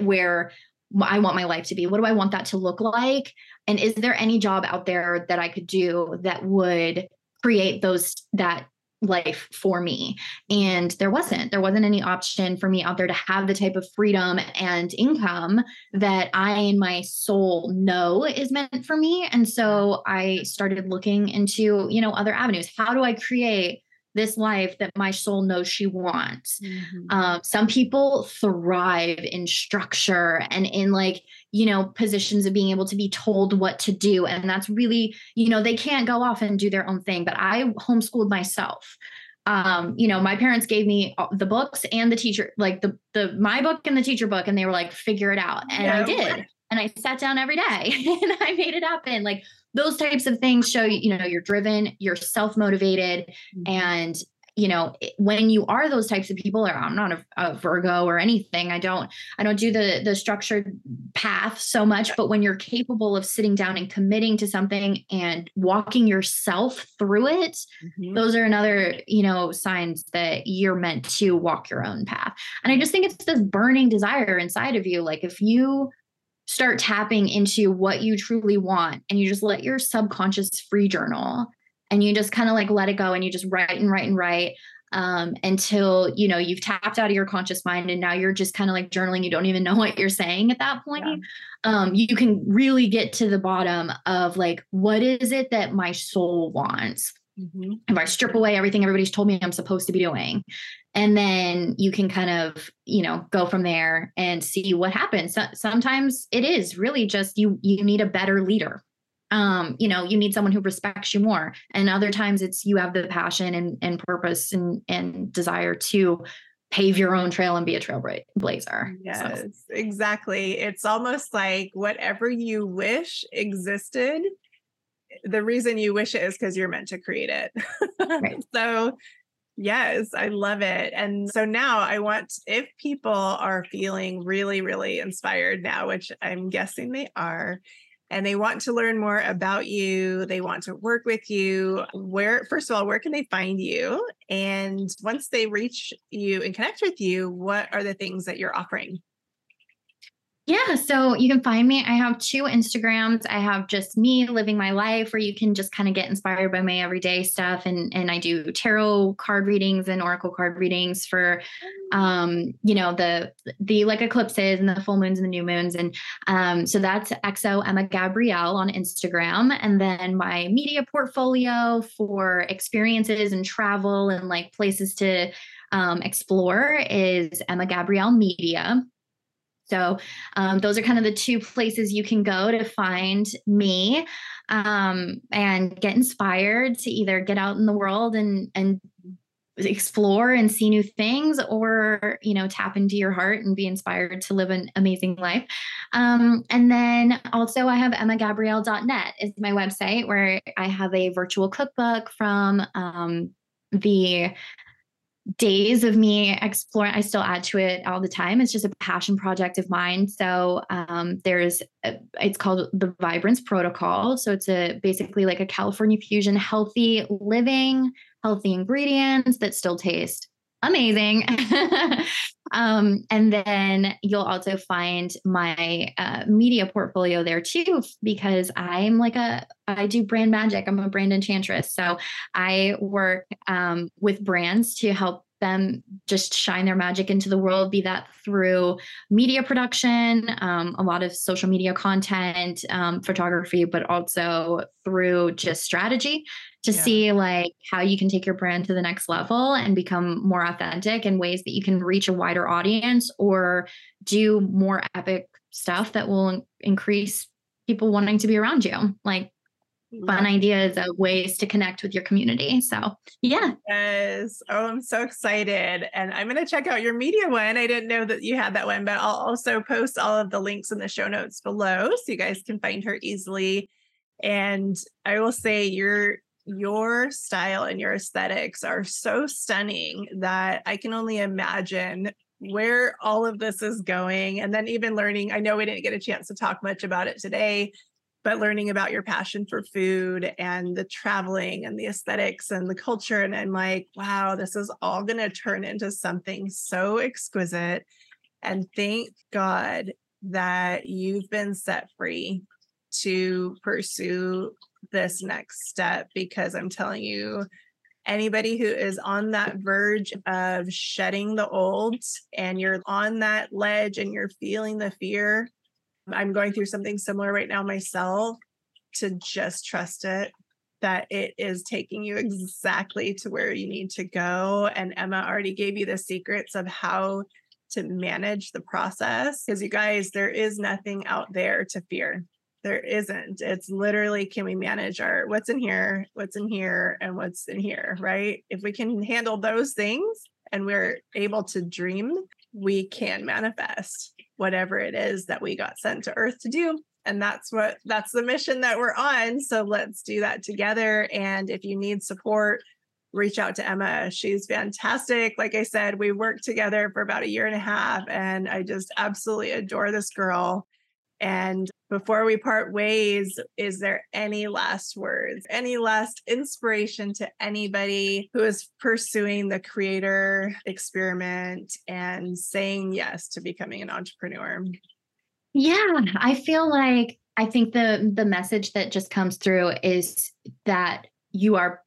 where I want my life to be. What do I want that to look like? And is there any job out there that I could do that would create those that life for me and there wasn't there wasn't any option for me out there to have the type of freedom and income that i in my soul know is meant for me and so i started looking into you know other avenues how do i create this life that my soul knows she wants. Mm-hmm. Um, some people thrive in structure and in like, you know, positions of being able to be told what to do. And that's really, you know, they can't go off and do their own thing. But I homeschooled myself. Um, you know, my parents gave me the books and the teacher, like the the my book and the teacher book, and they were like, figure it out. And no. I did. And I sat down every day and I made it happen. Like those types of things show you, you know, you're driven, you're self motivated, mm-hmm. and you know when you are those types of people or i'm not a, a, virgo or anything i don't i don't do the the structured path so much but when you're capable of sitting down and committing to something and walking yourself through it mm-hmm. those are another you know signs that you're meant to walk your own path and i just think it's this burning desire inside of you like if you start tapping into what you truly want and you just let your subconscious free journal and you just kind of like let it go and you just write and write and write um, until you know you've tapped out of your conscious mind and now you're just kind of like journaling you don't even know what you're saying at that point yeah. um, you can really get to the bottom of like what is it that my soul wants mm-hmm. if i strip away everything everybody's told me i'm supposed to be doing and then you can kind of you know go from there and see what happens. So, sometimes it is really just you you need a better leader. Um, you know you need someone who respects you more. And other times it's you have the passion and, and purpose and, and desire to pave your own trail and be a trailblazer yes so. exactly. It's almost like whatever you wish existed the reason you wish it is because you're meant to create it. Right. so Yes, I love it. And so now I want, if people are feeling really, really inspired now, which I'm guessing they are, and they want to learn more about you, they want to work with you, where, first of all, where can they find you? And once they reach you and connect with you, what are the things that you're offering? Yeah, so you can find me. I have two Instagrams. I have just me living my life where you can just kind of get inspired by my everyday stuff and and I do tarot card readings and oracle card readings for um, you know, the the like eclipses and the full moons and the new moons and um so that's XO Emma Gabrielle on Instagram and then my media portfolio for experiences and travel and like places to um, explore is Emma Gabrielle Media So um, those are kind of the two places you can go to find me um, and get inspired to either get out in the world and and explore and see new things or you know tap into your heart and be inspired to live an amazing life. Um, and then also i have emmagabrielle.net is my website where i have a virtual cookbook from um, the days of me exploring i still add to it all the time. It's just a passion project of mine. So um, there's a, it's called the vibrance protocol. So it's a basically like a california fusion healthy living healthy ingredients that still taste amazing. um, and then you'll also find my uh, media portfolio there too, because I'm like a, I do brand magic. I'm a brand enchantress. So I work um, with brands to help them just shine their magic into the world, be that through media production, um, a lot of social media content, um, photography, but also through just strategy to yeah. see like how you can take your brand to the next level and become more authentic in ways that you can reach a wider audience or do more epic stuff that will increase people wanting to be around you. Like fun ideas of ways to connect with your community. So, yeah. Yes. Oh, I'm so excited. And I'm going to check out your media one. I didn't know that you had that one, but I'll also post all of the links in the show notes below so you guys can find her easily. And I will say your your style and your aesthetics are so stunning that I can only imagine where all of this is going. And then even learning, I know we didn't get a chance to talk much about it today, but learning about your passion for food and the traveling and the aesthetics and the culture. And I'm like, wow, this is all going to turn into something so exquisite. And thank God that you've been set free to pursue this next step because I'm telling you, anybody who is on that verge of shedding the old and you're on that ledge and you're feeling the fear I'm going through something similar right now myself to just trust it that it is taking you exactly to where you need to go. And Emma already gave you the secrets of how to manage the process. Because you guys, there is nothing out there to fear. There isn't. It's literally can we manage our what's in here, what's in here, and what's in here, right? If we can handle those things and we're able to dream, we can manifest whatever it is that we got sent to earth to do. And that's what that's the mission that we're on. So let's do that together. And if you need support reach out to emma. She's fantastic. Like i said we worked together for about a year and a half and i just absolutely adore this girl and before we part ways, is there any last words, any last inspiration to anybody who is pursuing the creator experiment and saying yes to becoming an entrepreneur? Yeah, I feel like I think the the message that just comes through is that you are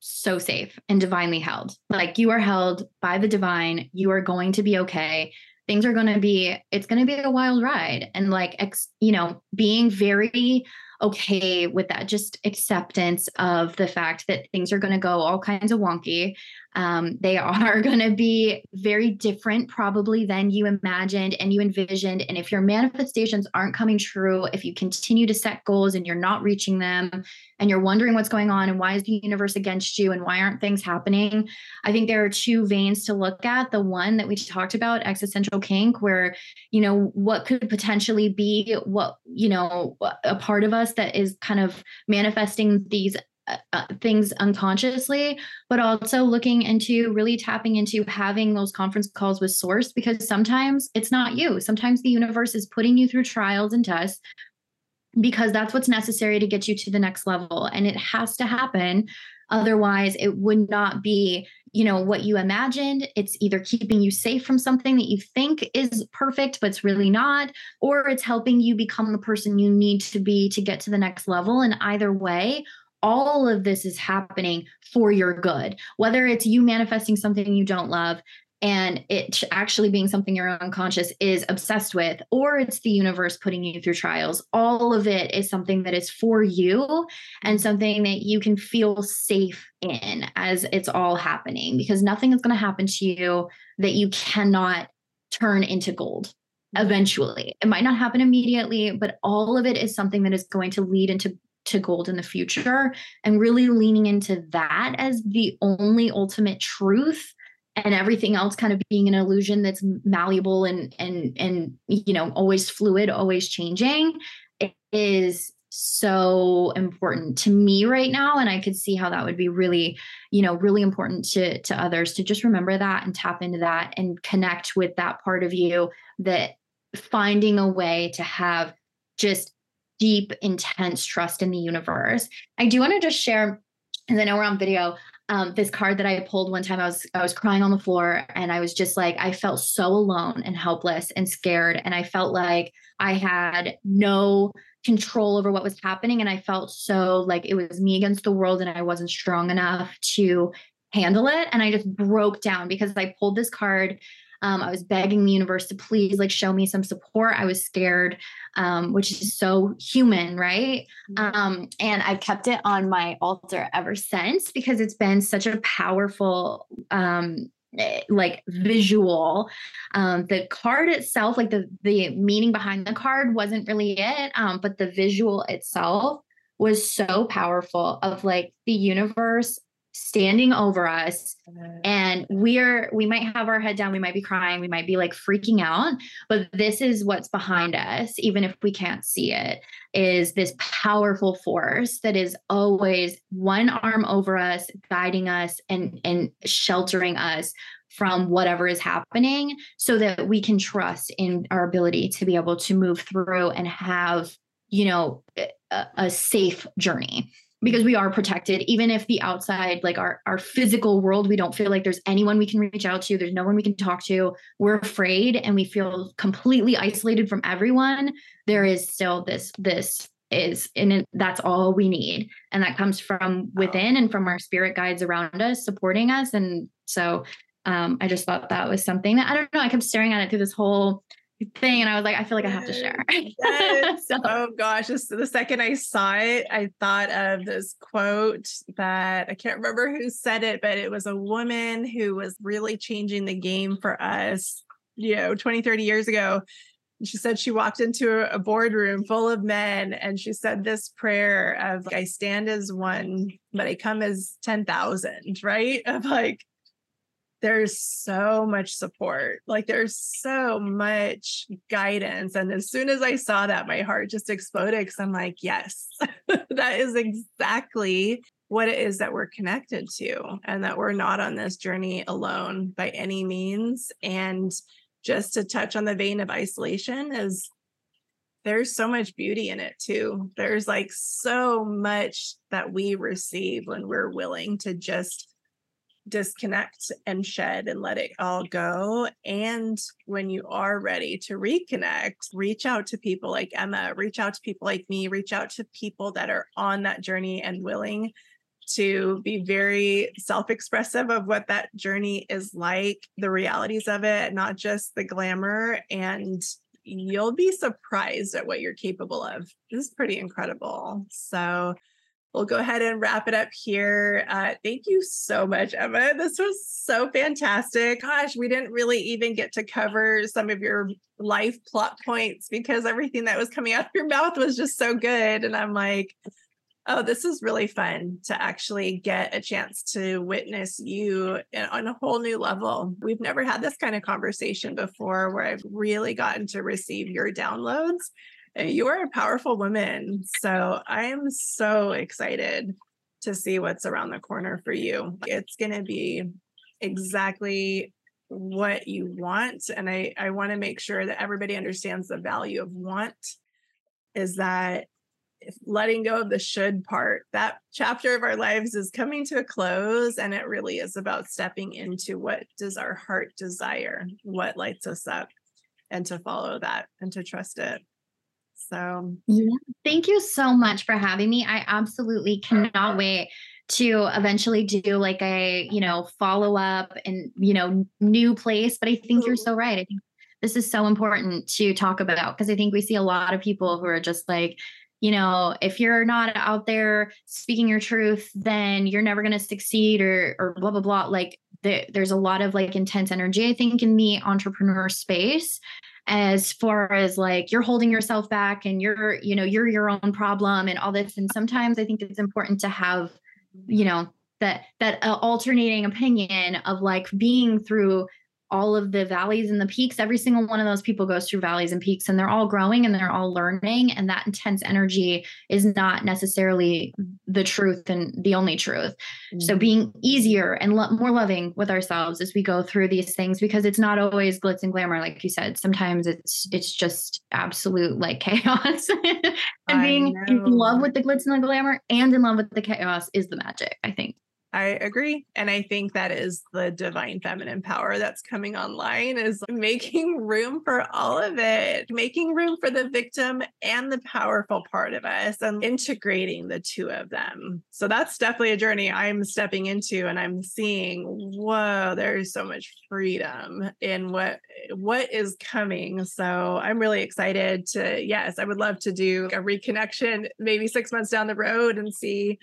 so safe and divinely held. Like you are held by the divine. You are going to be okay things are going to be it's going to be a wild ride. And like ex, you know being very okay with that just acceptance of the fact that things are going to go all kinds of wonky um, they are going to be very different, probably, than you imagined and you envisioned. And if your manifestations aren't coming true, if you continue to set goals and you're not reaching them, and you're wondering what's going on and why is the universe against you and why aren't things happening, I think there are two veins to look at. The one that we talked about, existential kink, where, you know, what could potentially be what, you know, a part of us that is kind of manifesting these uh, uh, things unconsciously, but also looking into really tapping into having those conference calls with source because sometimes it's not you. Sometimes the universe is putting you through trials and tests because that's what's necessary to get you to the next level. And it has to happen. Otherwise, it would not be, you know, what you imagined. It's either keeping you safe from something that you think is perfect, but it's really not, or it's helping you become the person you need to be to get to the next level. And either way, all of this is happening for your good, whether it's you manifesting something you don't love and it actually being something your unconscious is obsessed with, or it's the universe putting you through trials. All of it is something that is for you and something that you can feel safe in as it's all happening because nothing is going to happen to you that you cannot turn into gold. Mm-hmm. eventually. It might not happen immediately, but all of it is something that is going to lead into to gold in the future and really leaning into that as the only ultimate truth and everything else kind of being an illusion that's malleable and and and you know always fluid always changing is so important to me right now and i could see how that would be really you know really important to to others to just remember that and tap into that and connect with that part of you that finding a way to have just deep intense trust in the universe i do want to just share because i know we're on video um, this card that I pulled one time, I was I was crying on the floor, and I was just like, I felt so alone and helpless and scared, and I felt like I had no control over what was happening. And I felt so like it was me against the world and I wasn't strong enough to handle it. And I just broke down because I pulled this card. Um, I was begging the universe to please like show me some support. I was scared, um, which is so human, right? Mm-hmm. Um, and I've kept it on my altar ever since because it's been such a powerful um, Eh, like visual um the card itself like the the meaning behind the card wasn't really it um but the visual itself was so powerful of like the universe standing over us. And we're we might have our head down we might be crying we might be like freaking out but this is what's behind us even if we can't see it is this powerful force that is always one arm over us guiding us and and sheltering us from whatever is happening so that we can trust in our ability to be able to move through and have you know a, a safe journey because we are protected. Even if the outside like our our physical world we don't feel like there's anyone we can reach out to there's no one we can talk to we're afraid and we feel completely isolated from everyone there is still this this is and it, that's all we need. And that comes from within and from our spirit guides around us supporting us. And so um, i just thought that was something that i don't know i kept staring at it through this whole thing and I was like, I feel like I have to share. Yes. so. Oh gosh, just the second I saw it, I thought of this quote that I can't remember who said it, but it was a woman who was really changing the game for us, you know, 20, 30 years ago. She said she walked into a boardroom full of men and she said this prayer of I stand as one, but I come as 10,000, right? Of like, there's so much support. Like there's so much guidance. And as soon as I saw that, my heart just exploded because I'm like, yes, that is exactly what it is that we're connected to and that we're not on this journey alone by any means. And just to touch on the vein of isolation is there's so much beauty in it too. There's like so much that we receive when we're willing to just disconnect and shed and let it all go. And when you are ready to reconnect, reach out to people like Emma, reach out to people like me, reach out to people that are on that journey and willing to be very self expressive of what that journey is like, the realities of it, not just the glamour. And you'll be surprised at what you're capable of. This is pretty incredible. So, we'll go ahead and wrap it up here. Uh, thank you so much, Emma. This was so fantastic. Gosh, we didn't really even get to cover some of your life plot points because everything that was coming out of your mouth was just so good. And I'm like, oh, this is really fun to actually get a chance to witness you on a whole new level. We've never had this kind of conversation before where I've really gotten to receive your downloads Eh, you are a powerful woman. So I am so excited to see what's around the corner for you. It's going to be exactly what you want. And I, I want to make sure that everybody understands the value of want is that letting go of the should part, that chapter of our lives is coming to a close. And it really is about stepping into what does our heart desire, what lights us up, and to follow that and to trust it. So, yeah. thank you so much for having me. I absolutely cannot wait to eventually do like a, you know, follow up and, you know, new place. But I think you're so right. I think this is so important to talk about because I think we see a lot of people who are just like, you know, if you're not out there speaking your truth, then you're never going to succeed or, or blah, blah, blah. Like the, there's a lot of like intense energy, I think, in the entrepreneur space as far as like you're holding yourself back and you're, you know, you're your own problem and all this. And sometimes I think it's important to have, you know, that that uh, alternating opinion of like being through all of the valleys and the peaks. Every single one of those people goes through valleys and peaks, and they're all growing and they're all learning. And that intense energy is not necessarily the truth and the only truth. Mm-hmm. So, being easier and lo- more loving with ourselves as we go through these things, because it's not always glitz and glamour, like you said. Sometimes it's it's just absolute like chaos. and being in love with the glitz and the glamour and in love with the chaos is the magic. I think. I agree. And I think that is the divine feminine power that's coming online is making room for all of it, making room for the victim and the powerful part of us and integrating the two of them. So that's definitely a journey I'm stepping into and I'm seeing, whoa, there's so much freedom in what what is coming. So I'm really excited to yes, I would love to do a reconnection maybe 6 months down the road and see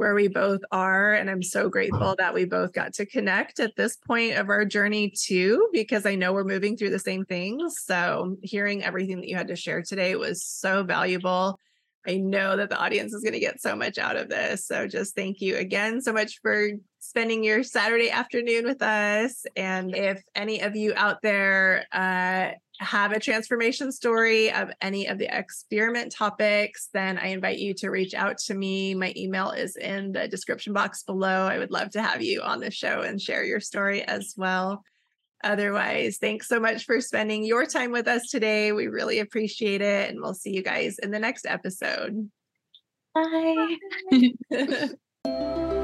where we both are. And I'm so grateful that we both got to connect at this point of our journey, too, because I know we're moving through the same things. So, hearing everything that you had to share today was so valuable. I know that the audience is going to get so much out of this. So, just thank you again so much for spending your Saturday afternoon with us. And if any of you out there uh, have a transformation story of any of the experiment topics, then I invite you to reach out to me. My email is in the description box below. I would love to have you on the show and share your story as well. Otherwise, thanks so much for spending your time with us today. We really appreciate it. And we'll see you guys in the next episode. Bye. Bye.